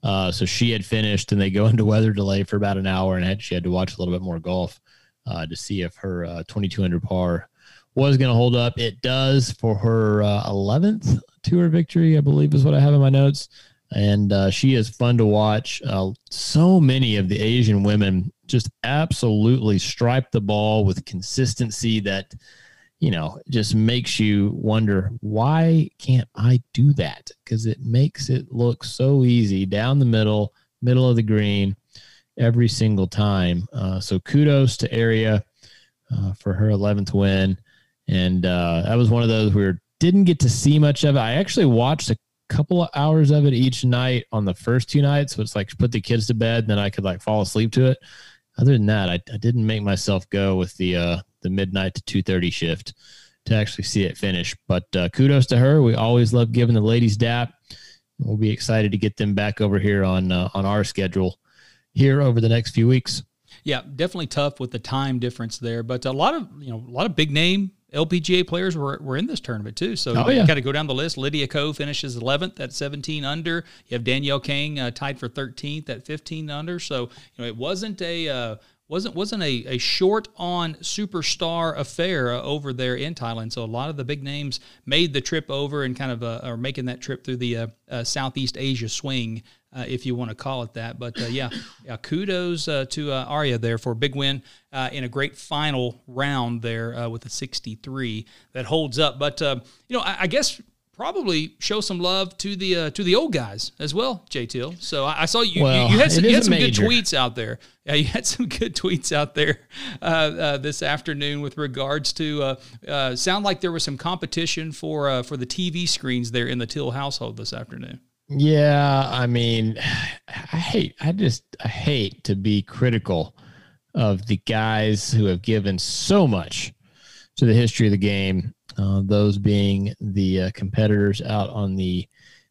Uh, so she had finished, and they go into weather delay for about an hour, and she had to watch a little bit more golf uh, to see if her uh, 2200 par was going to hold up. It does for her uh, 11th tour victory, I believe, is what I have in my notes. And uh, she is fun to watch. Uh, so many of the Asian women just absolutely stripe the ball with consistency that, you know, just makes you wonder why can't I do that? Because it makes it look so easy down the middle, middle of the green every single time. Uh, so kudos to Ariya uh, for her 11th win. And uh, that was one of those where didn't get to see much of it. I actually watched a couple of hours of it each night on the first two nights. So it's like put the kids to bed, and then I could like fall asleep to it. Other than that, I, I didn't make myself go with the uh, the midnight to two thirty shift to actually see it finish. But uh, kudos to her. We always love giving the ladies dap. We'll be excited to get them back over here on uh, on our schedule here over the next few weeks. Yeah, definitely tough with the time difference there, but a lot of you know a lot of big name LPGA players were, were in this tournament too. So Oh, you yeah. got to go down the list. Lydia Ko finishes 11th at 17 under. You have Danielle Kang uh, tied for 13th at 15 under. So you know it wasn't a uh, wasn't wasn't a, a short on superstar affair uh, over there in Thailand. So a lot of the big names made the trip over and kind of uh, are making that trip through the uh, uh, Southeast Asia swing. uh, if you want to call it that. But uh, yeah, yeah, kudos to uh, Ariya there for a big win in a great final round there with a 63 that holds up. But you know, I, I, guess probably show some love to the uh, to the old guys as well, J Teal. So I, I, saw you, well, you, you had some, you had some good tweets out there. Yeah, you had some good tweets out there uh, uh, this afternoon with regards to sound like there was some competition for for the TV screens there in the Teal household this afternoon. Yeah, I mean, I hate, I just, I hate to be critical of the guys who have given so much to the history of the game. Uh, those being the uh, competitors out on the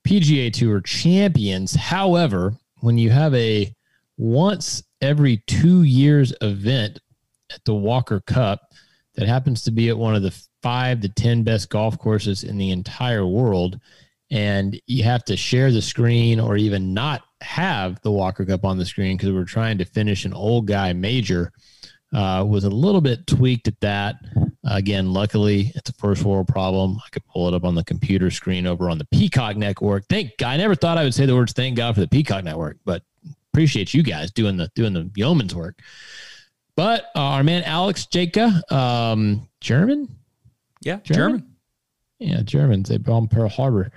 PGA Tour champions. However, when you have a once every two years event at the Walker Cup that happens to be at one of the five to 10 best golf courses in the entire world, and you have to share the screen or even not have the Walker Cup on the screen because we're trying to finish an old guy major. Uh, was a little bit tweaked at that. Again, luckily, it's a first world problem. I could pull it up on the computer screen over on the Peacock Network. Thank God. I never thought I would say the words "thank God" for the Peacock Network, but appreciate you guys doing the doing the yeoman's work. But uh, our man Alex Cejka, um, German, yeah, German. German yeah, Germans. They bombed Pearl Harbor.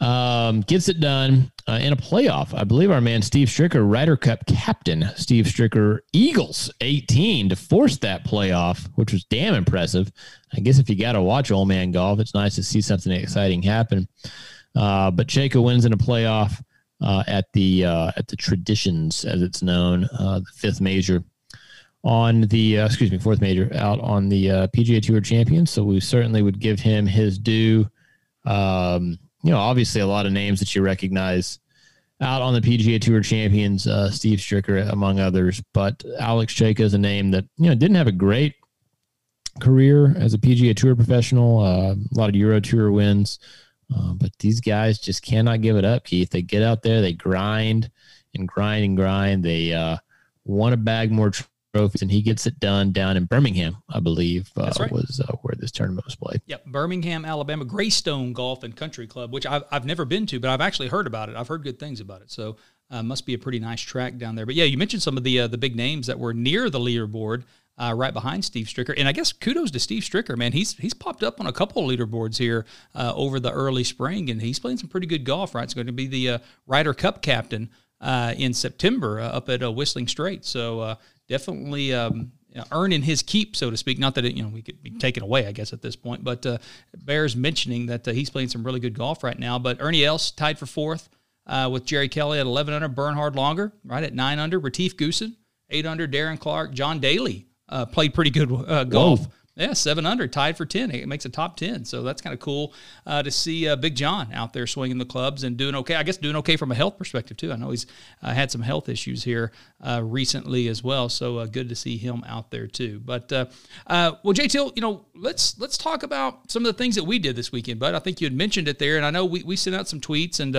Um, gets it done uh, in a playoff. I believe our man Steve Stricker, Ryder Cup captain Steve Stricker, Eagles 18 to force that playoff, which was damn impressive. I guess if you got to watch old man golf, it's nice to see something exciting happen. Uh, but Cejka wins in a playoff uh, at the uh, at the traditions, as it's known, uh, the fifth major on the uh, excuse me fourth major out on the uh, PGA Tour champion. So we certainly would give him his due. Um, you know, obviously a lot of names that you recognize out on the PGA Tour champions, uh, Steve Stricker among others, but Alex Cejka is a name that you know didn't have a great career as a PGA Tour professional. Uh, a lot of Euro Tour wins. Uh, but these guys just cannot give it up, Keith. They get out there, they grind and grind and grind. They uh, want to bag more trophies, and he gets it done down in Birmingham, I believe, uh, right. was uh, where this tournament was played. Yep, Birmingham, Alabama, Greystone Golf and Country Club, which I've, I've never been to, but I've actually heard about it. I've heard good things about it. So uh, must be a pretty nice track down there. But yeah, you mentioned some of the uh, the big names that were near the leaderboard. Uh, right behind Steve Stricker. And I guess kudos to Steve Stricker, man. He's he's popped up on a couple of leaderboards here uh, over the early spring, and he's playing some pretty good golf. Right, it's going to be the uh, Ryder Cup captain uh, in September uh, up at Whistling Straits. So definitely um, earning his keep, so to speak. Not that it, you know we could be taken away, I guess, at this point. But uh, bears mentioning that uh, he's playing some really good golf right now. But Ernie Els tied for fourth uh, with Jerry Kelly at 11 under, Bernhard Langer right at nine under, Retief Goosen eight under, Darren Clarke, John Daly uh, played pretty good uh, golf. Whoa. Yeah, seven under, tied for ten. It makes a top ten, so that's kind of cool uh, to see uh, Big John out there swinging the clubs and doing okay. I guess doing okay from a health perspective too. I know he's uh, had some health issues here uh, recently as well, so uh, good to see him out there too. But uh, well, JT, you know, let's let's talk about some of the things that we did this weekend. But I think you had mentioned it there, and I know we we sent out some tweets and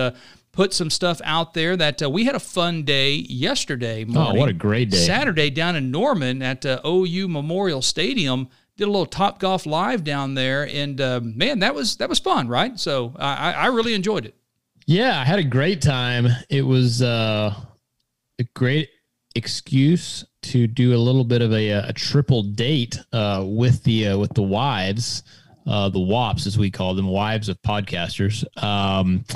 put some stuff out there that uh, we had a fun day yesterday morning. Oh, what a great day. Saturday down in Norman at uh, OU Memorial Stadium did a little Top Golf live down there, and uh, man, that was that was fun, right? So I, I really enjoyed it. Yeah, I had a great time. It was uh, a great excuse to do a little bit of a, a triple date uh, with the uh, with the wives, uh, the wops as we call them, wives of podcasters. Um,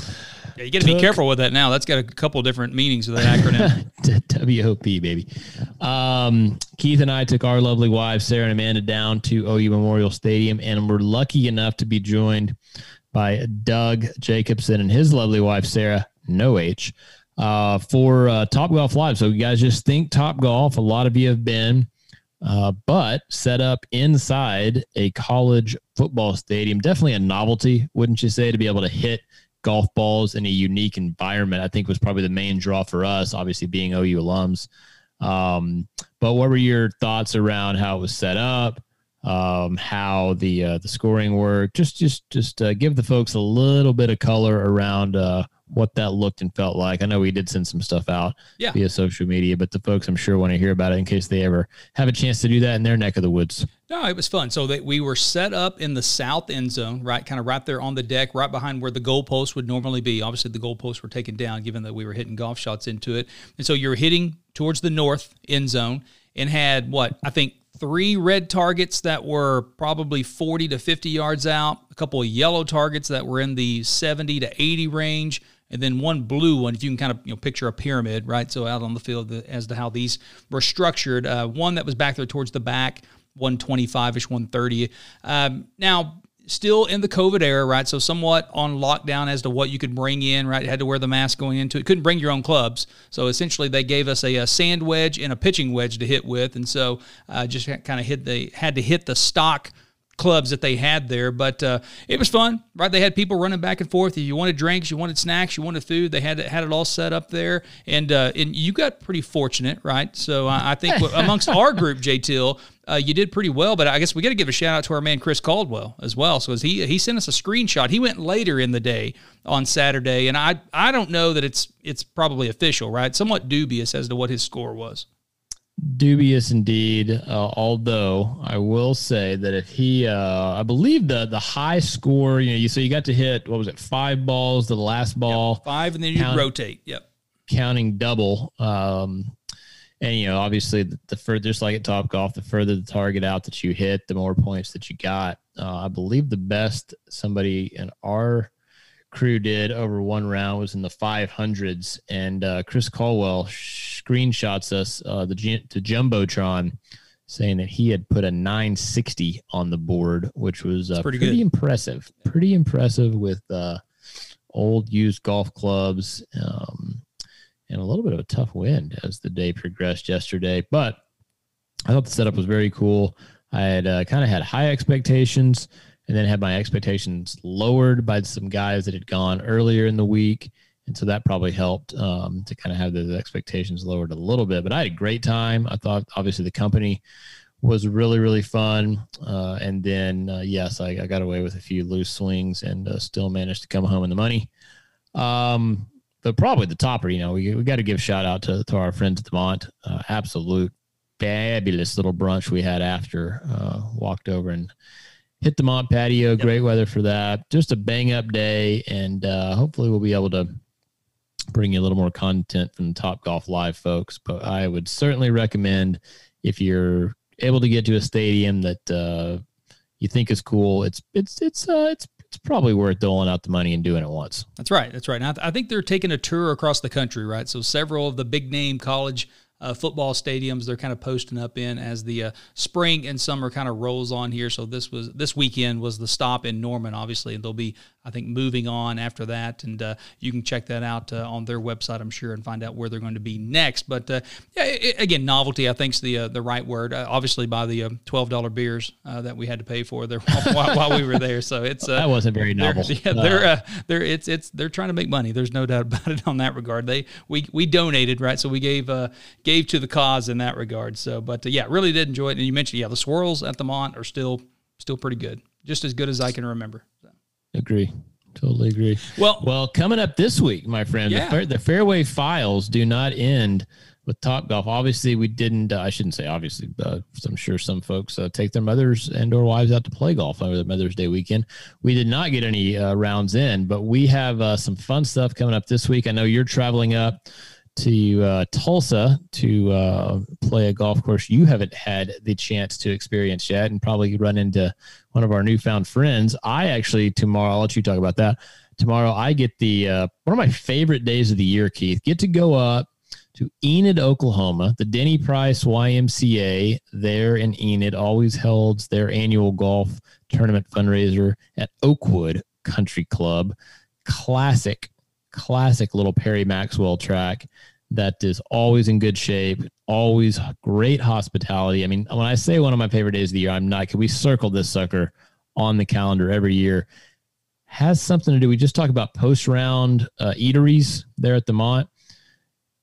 yeah, you got to be careful with that now. That's got a couple different meanings of that acronym. WOP, baby. Um, Keith and I took our lovely wives, Sarah and Amanda, down to OU Memorial Stadium, and we're lucky enough to be joined by Doug Jacobson and his lovely wife, Sarah, no H, uh, for uh, Top Golf Live. So, you guys just think Top Golf. A lot of you have been. Uh, but set up inside a college football stadium. Definitely a novelty, wouldn't you say, to be able to hit golf balls in a unique environment, I think was probably the main draw for us, obviously being OU alums. Um, but what were your thoughts around how it was set up? Um, how the uh, the scoring worked? Just just just uh, give the folks a little bit of color around uh, what that looked and felt like. I know we did send some stuff out Yeah. via social media, but the folks I'm sure want to hear about it in case they ever have a chance to do that in their neck of the woods. No, it was fun. So that we were set up in the south end zone, right, kind of right there on the deck, right behind where the goalposts would normally be. Obviously, the goalposts were taken down, given that we were hitting golf shots into it, and so you're hitting towards the north end zone and had what I think three red targets that were probably 40 to 50 yards out, a couple of yellow targets that were in the 70 to 80 range, and then one blue one. If you can kind of you know picture a pyramid, right? So out on the field the, as to how these were structured. Uh, one that was back there towards the back, 125 ish, 130. Um, now still in the COVID era, right? So somewhat on lockdown as to what you could bring in, right? You had to wear the mask going into it. Couldn't bring your own clubs. So essentially, they gave us a, a sand wedge and a pitching wedge to hit with, and so uh, just kind of hit the had to hit the stock clubs that they had there. But uh, it was fun, right? They had people running back and forth. If you wanted drinks, you wanted snacks, you wanted food, they had it, had it all set up there. And uh, and you got pretty fortunate, right? So I, I think amongst our group, J Teal, uh, you did pretty well. But I guess we got to give a shout out to our man Chris Caldwell as well. So as he he sent us a screenshot. He went later in the day on Saturday, and I I don't know that it's it's probably official, right? Somewhat dubious as to what his score was. Dubious indeed. Uh, although I will say that if he, uh, I believe the the high score, you know, you so you got to hit what was it, five balls the last ball, Five, and then you Count- rotate. Yep. counting double. Um, and you know, obviously, the, the further, just like at Top Golf, the further the target out that you hit, the more points that you got. Uh, I believe the best somebody in our crew did over one round was in the 500s, and uh, Chris Caldwell screenshots us uh, the the jumbotron, saying that he had put a 960 on the board, which was uh, pretty pretty, impressive. Pretty impressive with uh, old used golf clubs. Um, and a little bit of a tough wind as the day progressed yesterday. But I thought the setup was very cool. I had uh, kind of had high expectations and then had my expectations lowered by some guys that had gone earlier in the week. And so that probably helped um, to kind of have those expectations lowered a little bit. But I had a great time. I thought obviously the company was really, really fun. Uh, and then, uh, yes, I, I got away with a few loose swings and uh, still managed to come home in the money. Um, but probably the topper, you know, we, we got to give shout out to, to our friends at the Mont. Uh, absolute fabulous little brunch we had after. Uh, walked over and hit the Mont patio. Great weather for that. Just a bang up day. And uh, hopefully we'll be able to bring you a little more content from the Top Golf Live folks. But I would certainly recommend if you're able to get to a stadium that uh, you think is cool, it's, it's, it's, uh, it's, it's probably worth doling out the money and doing it once. That's right. That's right. And I, th- I think they're taking a tour across the country, right? So several of the big name college uh, football stadiums they're kind of posting up in as the uh, spring and summer kind of rolls on here. So this was this weekend was the stop in Norman, obviously, and they'll be I think moving on after that, and uh, you can check that out uh, on their website, I'm sure, and find out where they're going to be next. But uh, yeah, i again, novelty I think's the uh, the right word. Uh, obviously, by the uh, twelve dollar beers uh, that we had to pay for there while, while we were there, so it's uh, That wasn't very they're- novel. Yeah, they're uh, they're it's it's they're trying to make money. There's no doubt about it on that regard. They we we donated right, so we gave uh, gave to the cause in that regard. So, but uh, yeah, really did enjoy it. And you mentioned yeah, the swirls at the Mont are still still pretty good, just as good as I can remember. Agree. Totally agree. Well, Well, coming up this week, my friend, Yeah. the, fair, the fairway files do not end with Top Golf. Obviously, we didn't. Uh, I shouldn't say obviously. Uh, I'm sure some folks uh, take their mothers and or wives out to play golf over the Mother's Day weekend. We did not get any uh, rounds in, but we have uh, some fun stuff coming up this week. I know you're traveling up to uh, Tulsa to uh, play a golf course you haven't had the chance to experience yet, and probably run into one of our newfound friends. I actually tomorrow. I'll let you talk about that. Tomorrow, I get the uh, one of my favorite days of the year. Keith, get to go up to Enid, Oklahoma. The Denny Price YMCA there in Enid always holds their annual golf tournament fundraiser at Oakwood Country Club. Classic, classic little Perry Maxwell track that is always in good shape, always great hospitality. I mean, when I say one of my favorite days of the year, I'm not, can we circle this sucker on the calendar every year? Has something to do. We just talk about post round uh, eateries there at the Mont.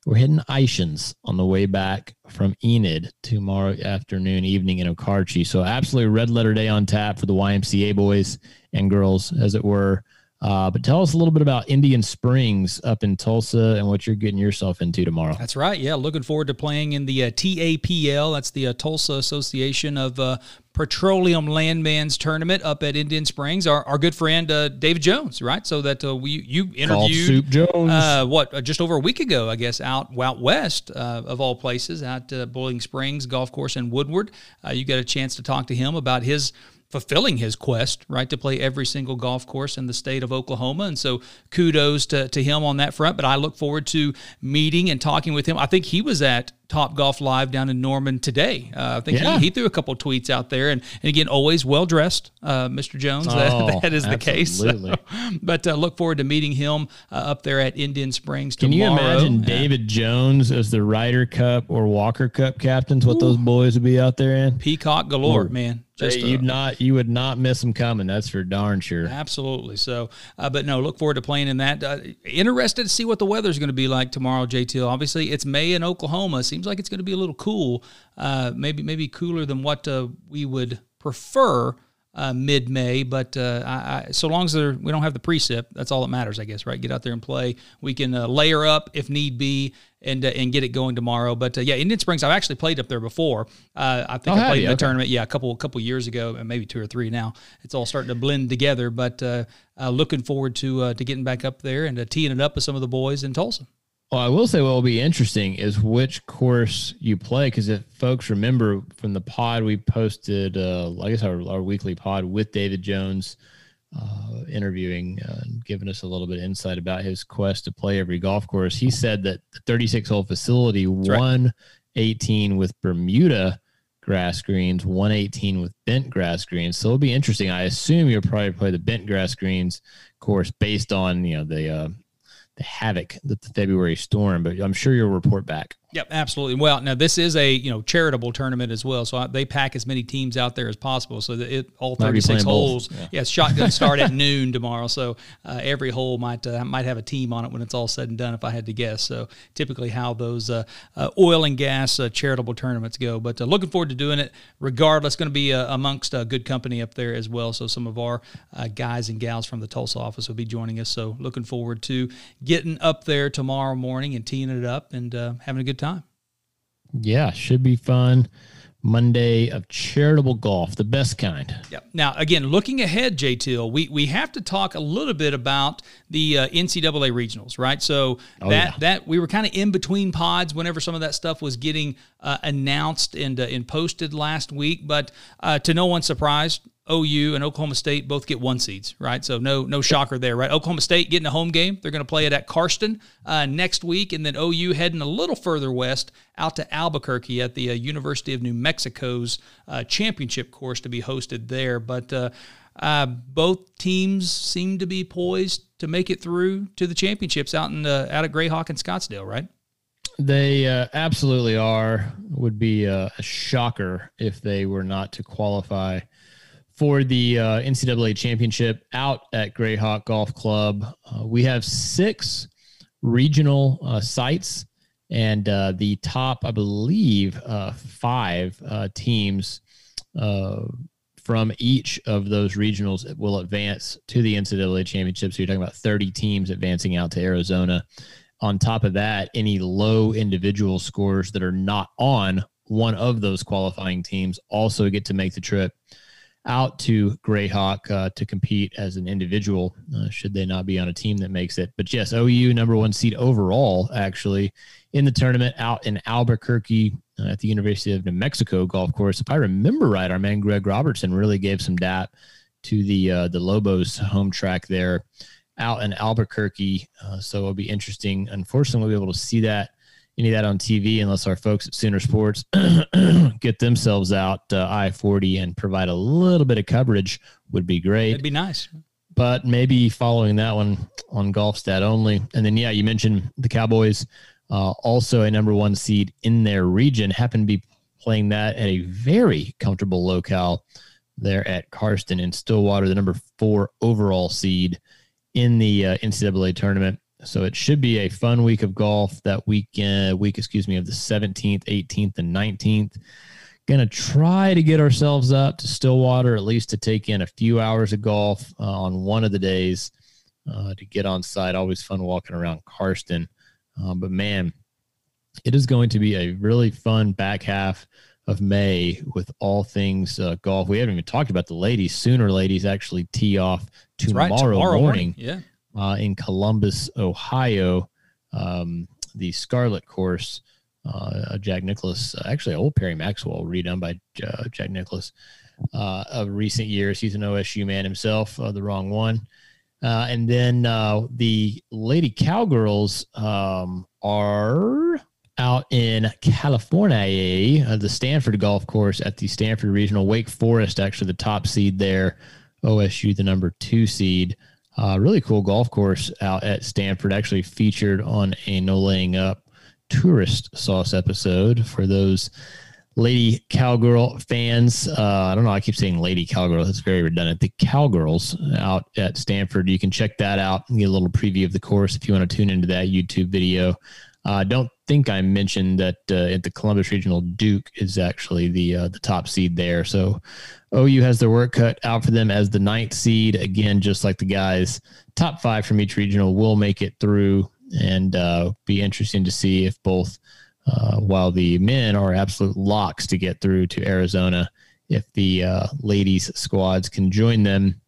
We're hitting Eischen's on the way back from Enid tomorrow afternoon, evening in Okarche. So, absolutely red letter day on tap for the YMCA boys and girls, as it were. Uh, but tell us a little bit about Indian Springs up in Tulsa and what you're getting yourself into tomorrow. That's right. Yeah, looking forward to playing in the uh, TAPL. That's the uh, Tulsa Association of uh, Petroleum Landman's Tournament up at Indian Springs. Our, our good friend uh, David Jones, right? So that uh, we you interviewed Soup Jones. uh, what uh, just over a week ago, I guess, out out west uh, of all places, at uh, Boiling Springs Golf Course in Woodward. Uh, you got a chance to talk to him about his fulfilling his quest, right, to play every single golf course in the state of Oklahoma. And so kudos to, to him on that front. But I look forward to meeting and talking with him. I think he was at Top Golf Live down in Norman today. Uh, I think Yeah. he, he threw a couple tweets out there. And, and again, always well dressed, uh, Mr. Jones. Oh, that, that is the case. absolutely. but uh, look forward to meeting him uh, up there at Indian Springs Can tomorrow. Can you imagine. David Jones as the Ryder Cup or Walker Cup captains? What those boys would be out there in? Peacock galore, man. Just Hey, a- you'd not, you would not miss them coming. That's for darn sure. Absolutely. So, uh, but no, look forward to playing in that. Uh, interested to see what the weather's going to be like tomorrow, JT. Obviously, it's May in Oklahoma. Seems like it's going to be a little cool. Uh, maybe maybe cooler than what uh, we would prefer uh, mid May. But uh, I, I, so long as we don't have the precip, that's all that matters, I guess. Right? Get out there and play. We can uh, layer up if need be. And, uh, and get it going tomorrow, but uh, yeah, Indian Springs. I've actually played up there before. Uh, I think Oh, I played in the Okay. tournament, yeah, a couple a couple years ago, and maybe two or three now. It's all starting to blend together, but uh, uh, looking forward to uh, to getting back up there and uh, teeing it up with some of the boys in Tulsa. Well, I will say what will be interesting is which course you play. Because if folks remember from the pod we posted, uh, I guess our, our weekly pod with David Jones, uh, interviewing uh, and giving us a little bit of insight about his quest to play every golf course. He said that the 36 hole facility right. won 18 with Bermuda grass greens, 118 with bent grass greens. So it'll be interesting. I assume you'll probably play the bent grass greens course based on you know the uh, the havoc that the February storm, but I'm sure you'll report back. Yep, absolutely. Well, now this is a you know charitable tournament as well, so I, they pack as many teams out there as possible, so that it all 36 playing both. holes. Yeah. it's shotgun start at noon tomorrow, so uh, every hole might uh, might have a team on it when it's all said and done. If I had to guess, so typically how those uh, uh, oil and gas uh, charitable tournaments go. But uh, looking forward to doing it. Regardless, going to be uh, amongst uh, good company up there as well. So some of our uh, guys and gals from the Tulsa office will be joining us. So looking forward to getting up there tomorrow morning and teeing it up and uh, having a good time. Yeah, should be fun. Monday of charitable golf, the best kind. Yep. Now, again, looking ahead, J Teal, we, we have to talk a little bit about the uh, NCAA regionals, right? So that yeah. that we were kind of in between pods whenever some of that stuff was getting uh, announced and uh, and posted last week. But uh, to no one's surprise, OU and Oklahoma State both get one seeds, right? So no no shocker there, right? Oklahoma State getting a home game. They're going to play it at Karsten uh, next week, and then OU heading a little further west out to Albuquerque at the uh, University of New Mexico's uh, championship course to be hosted there. But uh, uh, both teams seem to be poised to make it through to the championships out in uh, out at Grayhawk and Scottsdale, right? They uh, absolutely are. Would be uh, a shocker if they were not to qualify for the uh, NCAA championship out at Grayhawk Golf Club. Uh, we have six regional uh, sites, and uh, the top, I believe, uh, five uh, teams from each of those regionals will advance to the NCAA championship. So you're talking about 30 teams advancing out to Arizona. On top of that, any low individual scores that are not on one of those qualifying teams also get to make the trip out to Grayhawk uh, to compete as an individual, uh, should they not be on a team that makes it. But yes, OU number one seed overall, actually, in the tournament out in Albuquerque uh, at the University of New Mexico golf course. If I remember right, our man Greg Robertson really gave some dap to the uh, the Lobos home track there out in Albuquerque. Uh, so it'll be interesting. Unfortunately, we'll be able to see that any of that on TV unless our folks at Sooner Sports get themselves out uh, I 40 and provide a little bit of coverage would be great. It'd be nice. But maybe following that one on golf stat only. And then, yeah, you mentioned the Cowboys, uh, also a number one seed in their region, happen to be playing that at a very comfortable locale there at Karsten in Stillwater, the number four overall seed in the uh, NCAA tournament. So it should be a fun week of golf that weekend, week, excuse me, of the 17th, 18th, and 19th. Gonna try to get ourselves up to Stillwater, at least to take in a few hours of golf uh, on one of the days. uh, to get on site. Always fun walking around Karsten. Uh, but man, it is going to be a really fun back half of May with all things uh, golf. We haven't even talked about the ladies. Sooner ladies actually tee off tomorrow, right, tomorrow morning, morning. Yeah. Uh, in Columbus, Ohio. Um, the Scarlet course, uh, Jack Nicklaus, uh, actually old Perry Maxwell, redone by uh, Jack Nicklaus uh, of recent years. He's an OSU man himself, the wrong one. And then the Lady Cowgirls um, are out in California, uh, the Stanford golf course at the Stanford Regional. Wake Forest, actually, the top seed there. OSU, the number two seed. Uh, really cool golf course out at Stanford. Actually featured on a No Laying Up tourist sauce episode for those lady cowgirl fans. Uh, I don't know. I keep saying lady cowgirl. That's very redundant. The cowgirls out at Stanford. You can check that out and get a little preview of the course if you want to tune into that YouTube video. Uh, don't think I mentioned that uh, at the Columbus Regional, Duke is actually the uh, the top seed there. So OU has their work cut out for them as the ninth seed. Again, just like the guys, top five from each regional will make it through, and uh, be interesting to see if both, uh, while the men are absolute locks to get through to Arizona, if the uh, ladies squads can join them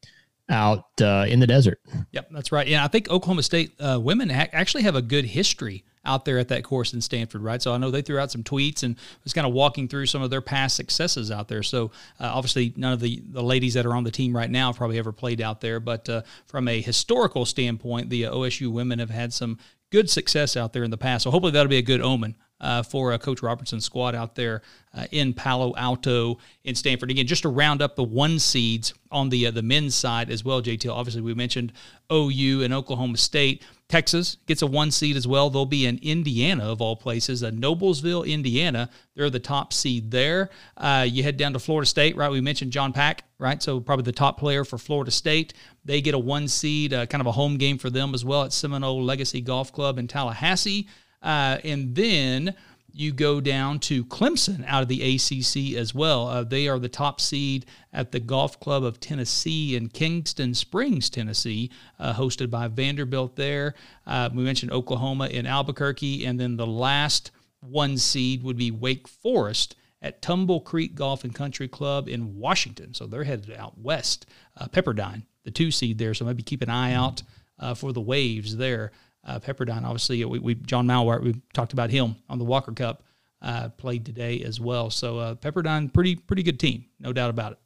out uh, in the desert. Yep, that's right. Yeah, I think Oklahoma State uh, women ha- actually have a good history out there at that course in Stanford, right? So I know they threw out some tweets and was kind of walking through some of their past successes out there. So uh, obviously, none of the, the ladies that are on the team right now probably ever played out there. But uh, from a historical standpoint, the OSU women have had some good success out there in the past. So hopefully that'll be a good omen uh, for uh, Coach Robertson's squad out there uh, in Palo Alto in Stanford. Again, just to round up the one seeds on the uh, the men's side as well, JT. Obviously, we mentioned OU and Oklahoma State. Texas gets a one seed as well. They'll be in Indiana, of all places, uh, Noblesville, Indiana. They're the top seed there. Uh, you head down to Florida State, right? We mentioned John Pak, right? So probably the top player for Florida State. They get a one seed, uh, kind of a home game for them as well at Seminole Legacy Golf Club in Tallahassee. Uh, and then you go down to Clemson out of the ACC as well. Uh, they are the top seed at the Golf Club of Tennessee in Kingston Springs, Tennessee, uh, hosted by Vanderbilt there. Uh, we mentioned Oklahoma in Albuquerque. And then the last one seed would be Wake Forest at Tumble Creek Golf and Country Club in Washington. So they're headed out west. Uh, Pepperdine, the two seed there. So maybe keep an eye out uh, for the waves there uh, Pepperdine. Obviously, we, we John Malwart, we talked about him on the Walker Cup, uh, played today as well. So uh, Pepperdine, pretty pretty good team, no doubt about it.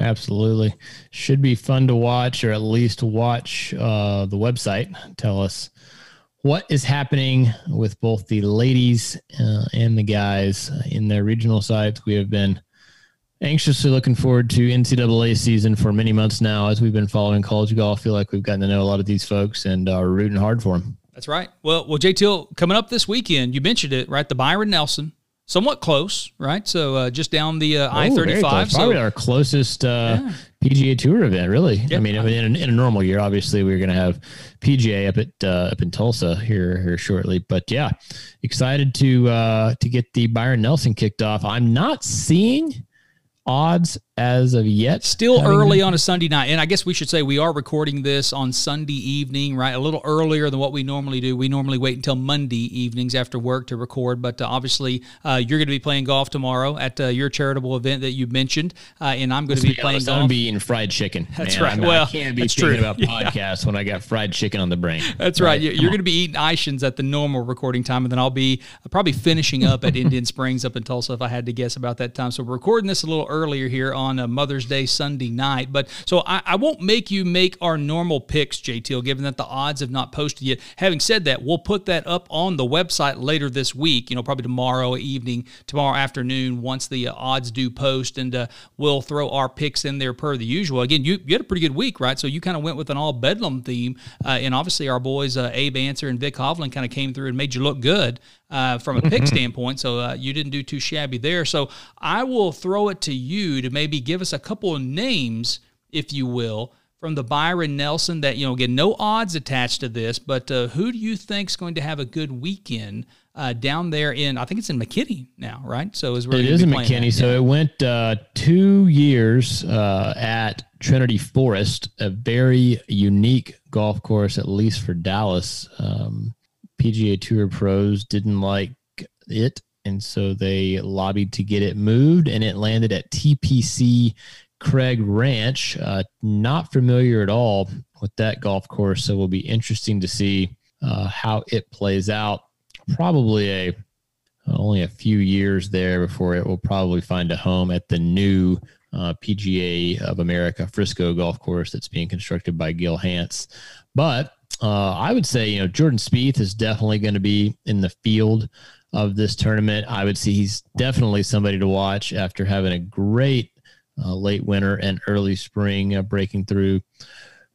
Absolutely, should be fun to watch, or at least watch uh, the website. Tell us what is happening with both the ladies uh, and the guys in their regional sites. We have been anxiously looking forward to NCAA season for many months now as we've been following college golf. I feel like we've gotten to know a lot of these folks and are rooting hard for them. That's right. Well, well, JT, coming up this weekend, you mentioned it, right? The Byron Nelson, somewhat close, right? So uh, just down the uh, I thirty five. Probably our closest uh, yeah. PGA Tour event, really. Yeah. I mean, in, in, a normal year, obviously, we're going to have PGA up at uh, up in Tulsa here here shortly. But yeah, excited to uh, to get the Byron Nelson kicked off. I'm not seeing odds as of yet. Still early on a Sunday night. And I guess we should say we are recording this on Sunday evening, right? A little earlier than what we normally do. We normally wait until Monday evenings after work to record. But uh, obviously, uh, you're going to be playing golf tomorrow at uh, your charitable event that you mentioned. Uh, and I'm going to be, be playing honest, golf. I'm going to be eating fried chicken. That's man. right. Well, I can't be thinking true. about podcasts yeah. when I got fried chicken on the brain. That's right. right. You're, going to be eating Eischen's at the normal recording time. And then I'll be uh, probably finishing up at Indian Springs up in Tulsa if I had to guess about that time. So we're recording this a little earlier here on uh, Mother's Day Sunday night. But so I, I, won't make you make our normal picks, JTL, given that the odds have not posted yet. Having said that, we'll put that up on the website later this week, you know, probably tomorrow evening, tomorrow afternoon, once the uh, odds do post, and uh, we'll throw our picks in there per the usual. Again, you, you had a pretty good week, right? So you kind of went with an all Bedlam theme, uh, and obviously our boys, uh, Abe Ancer and Vik Hovland, kind of came through and made you look good. Uh, from a pick standpoint. So uh, you didn't do too shabby there. So I will throw it to you to maybe give us a couple of names, if you will, from the Byron Nelson that, you know, again, no odds attached to this, but uh, who do you think is going to have a good weekend uh, down there in, I think it's in McKinney now, right? So is where It is in McKinney. So it went uh, two years uh, at Trinity Forest, a very unique golf course, at least for Dallas. Um, PGA Tour pros didn't like it, and so they lobbied to get it moved, and it landed at TPC Craig Ranch. Uh, not familiar at all with that golf course, so it will be interesting to see uh, how it plays out. Probably a only a few years there before it will probably find a home at the new uh, PGA of America Frisco golf course that's being constructed by Gil Hanse. But uh, I would say, you know, Jordan Spieth is definitely going to be in the field of this tournament. I would say he's definitely somebody to watch after having a great uh, late winter and early spring uh, breaking through.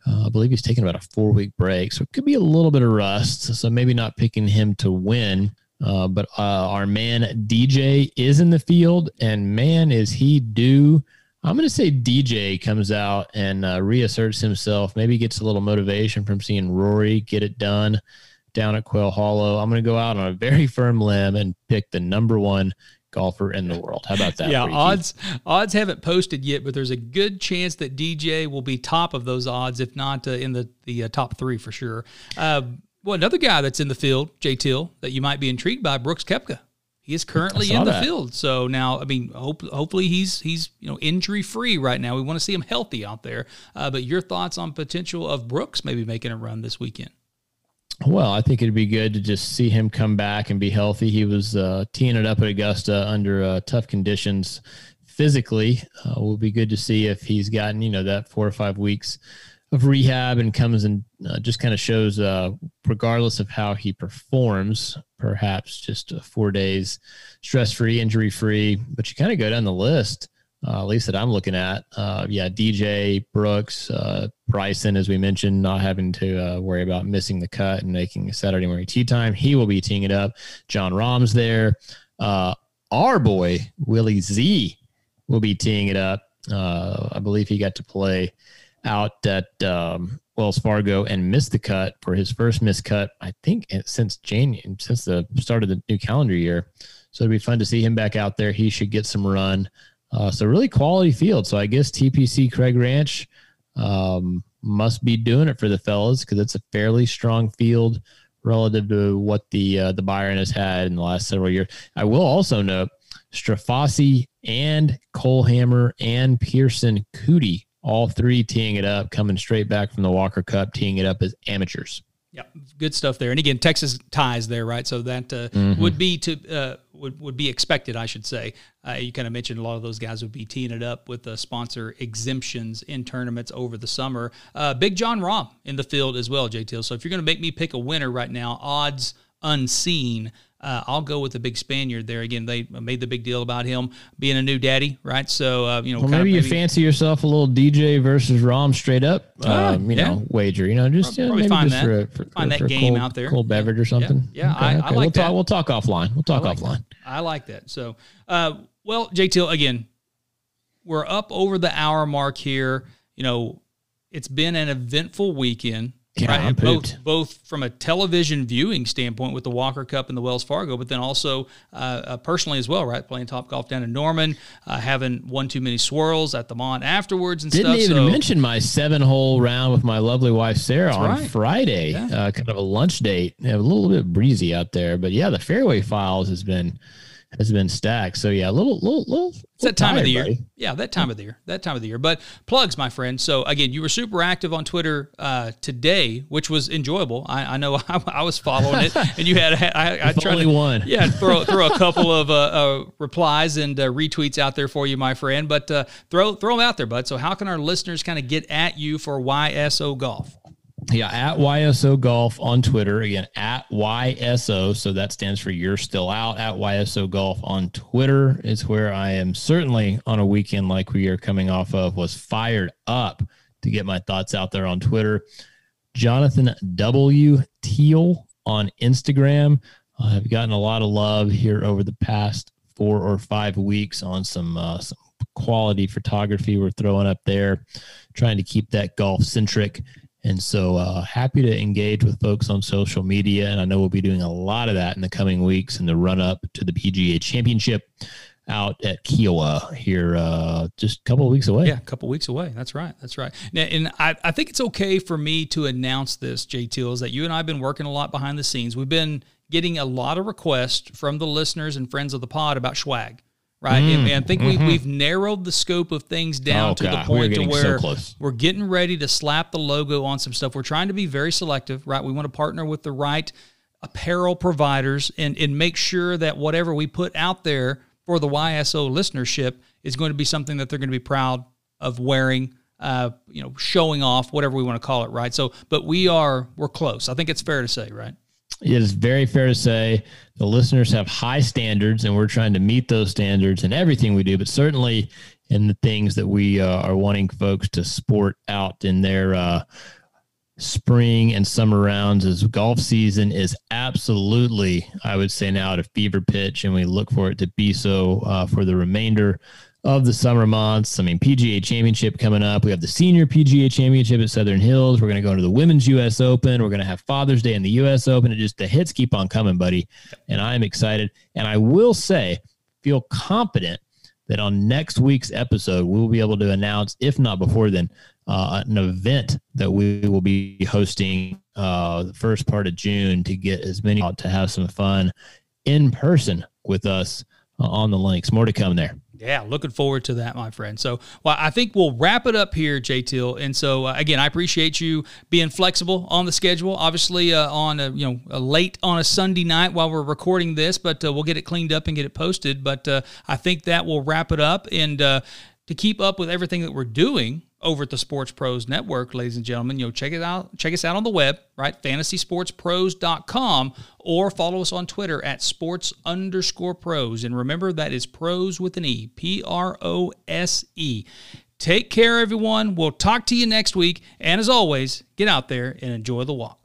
Uh, I believe he's taking about a four week break, so it could be a little bit of rust. So maybe not picking him to win. Uh, but uh, our man DJ is in the field, and man, is he due. I'm going to say DJ comes out and uh, reasserts himself. Maybe gets a little motivation from seeing Rory get it done down at Quail Hollow. I'm going to go out on a very firm limb and pick the number one golfer in the world. How about that? yeah, for you, Keith? odds odds haven't posted yet, but there's a good chance that DJ will be top of those odds, if not uh, in the the uh, top three for sure. Uh, well, another guy that's in the field, Jay Teal, that you might be intrigued by, Brooks Koepka. He is currently in the that. field. So now, I mean, hope, hopefully he's he's you know injury free right now. We want to see him healthy out there. Uh, but your thoughts on potential of Brooks maybe making a run this weekend? Well, I think it'd be good to just see him come back and be healthy. He was uh, teeing it up at Augusta under uh, tough conditions physically. Uh, will be good to see if he's gotten you know that four or five weeks of rehab and comes and uh, just kind of shows, uh, regardless of how he performs, perhaps just uh, four days stress free, injury free. But you kind of go down the list. Uh, at least that I'm looking at. Uh, yeah, DJ Brooks, uh, Bryson, as we mentioned, not having to worry about missing the cut and making Saturday morning tee time. He will be teeing it up. Jon Rahm's there. Our boy Willie Z will be teeing it up. I believe he got to play out at um, Wells Fargo and missed the cut for his first missed cut. I think since January, since the start of the new calendar year. So it'd be fun to see him back out there. He should get some run. Uh, so really quality field. So I guess TPC Craig Ranch um, must be doing it for the fellas because it's a fairly strong field relative to what the uh, the Byron has had in the last several years. I will also note Strafaci and Cole Hammer and Pierceson Coody, all three teeing it up, coming straight back from the Walker Cup, teeing it up as amateurs. Yeah, good stuff there. And again, Texas ties there, right? So that uh, Mm-hmm. would be to uh, would would be expected, I should say. Uh, you kind of mentioned a lot of those guys would be teeing it up with the sponsor exemptions in tournaments over the summer. Uh, Big Jon Rahm in the field as well, JTL. So if you're going to make me pick a winner right now, odds unseen. Uh, I'll go with the big Spaniard there. Again, they made the big deal about him being a new daddy, right? So uh, you know, Well, kind maybe you fancy yourself a little DJ versus Rahm straight up, Ah, um, you yeah. know, wager. You know, just Probably uh, maybe find just that. for, a- for, Find for that a game cold, out there. cold Yeah. beverage or something. Yeah, I- I like we'll that. talk. We'll talk offline. We'll talk I like offline. that. I like that. So, uh, well, JT, again, we're up over the hour mark here. You know, it's been an eventful weekend. Yeah, I'm both pooped. both from a television viewing standpoint with the Walker Cup and the Wells Fargo, but then also uh, uh, personally as well, right? Playing TopGolf down in Norman, uh, having one too many swirls at the Mont afterwards and Didn't stuff. even so, mention my seven hole round with my lovely wife Sarah on right. Friday. Yeah. Uh, kind of a lunch date. Yeah, a little bit breezy out there, but yeah, the fairway files has been has been stacked. So yeah, a little little little. It's that time of the year. buddy. Yeah, that time of the year. That time of the year. But plugs, my friend. So again, you were super active on Twitter uh, today, which was enjoyable. I, I know I, I was following it, and you had I, I tried only to, one. Yeah, throw throw a couple of uh, uh, replies and uh, retweets out there for you, my friend. But uh, throw throw them out there, bud. So how can our listeners kind of get at you for YSO Golf? Yeah, at YSO Golf on Twitter. Again, at YSO. So that stands for You're Still Out. At YSO Golf on Twitter is where I am certainly on a weekend like we are coming off of, was fired up to get my thoughts out there on Twitter. Jonathan W. Teal on Instagram. I've gotten a lot of love here over the past four or five weeks on some uh, some quality photography we're throwing up there, trying to keep that golf centric. And so uh, happy to engage with folks on social media. And I know we'll be doing a lot of that in the coming weeks in the run up to the PGA Championship out at Kiawah here uh, just a couple of weeks away. Yeah, a couple of weeks away. That's right. That's right. Now, and I, I think it's okay for me to announce this, JT, is that you and I have been working a lot behind the scenes. We've been getting a lot of requests from the listeners and friends of the pod about swag. Right. Mm, and, and, I think mm-hmm. we, we've narrowed the scope of things down oh, to God, the point to where so we're getting ready to slap the logo on some stuff. We're trying to be very selective, right? We want to partner with the right apparel providers and, and make sure that whatever we put out there for the YSO listenership is going to be something that they're going to be proud of wearing, uh, you know, showing off, whatever we want to call it, right? So, but we are we're close. I think it's fair to say, right? It is very fair to say the listeners have high standards, and we're trying to meet those standards in everything we do, but certainly in the things that we uh, are wanting folks to sport out in their uh, spring and summer rounds as golf season is absolutely, I would say now at a fever pitch, and we look for it to be so uh, for the remainder of the summer months. I mean, PGA Championship coming up. We have the Senior PGA Championship at Southern Hills. We're going to go into the Women's U.S. Open. We're going to have Father's Day in the U.S. Open. And just the hits keep on coming, buddy. And I'm excited. And I will say, feel confident that on next week's episode, we'll be able to announce, if not before then, uh, an event that we will be hosting uh, the first part of June to get as many out to have some fun in person with us uh, on the links. More to come there. Yeah, looking forward to that, my friend. So, well, I think we'll wrap it up here, J Teal. And so, uh, again, I appreciate you being flexible on the schedule. Obviously, uh, on a, you know a late on a Sunday night while we're recording this, but uh, we'll get it cleaned up and get it posted. But uh, I think that will wrap it up. And uh, to keep up with everything that we're doing, over at the Sports Pros Network, ladies and gentlemen. You know, check it out. Check us out on the web, right? FantasySportsPros.com or follow us on Twitter at sports underscore pros. And remember, that is pros with an E, P R O S E. Take care, everyone. We'll talk to you next week. And as always, get out there and enjoy the walk.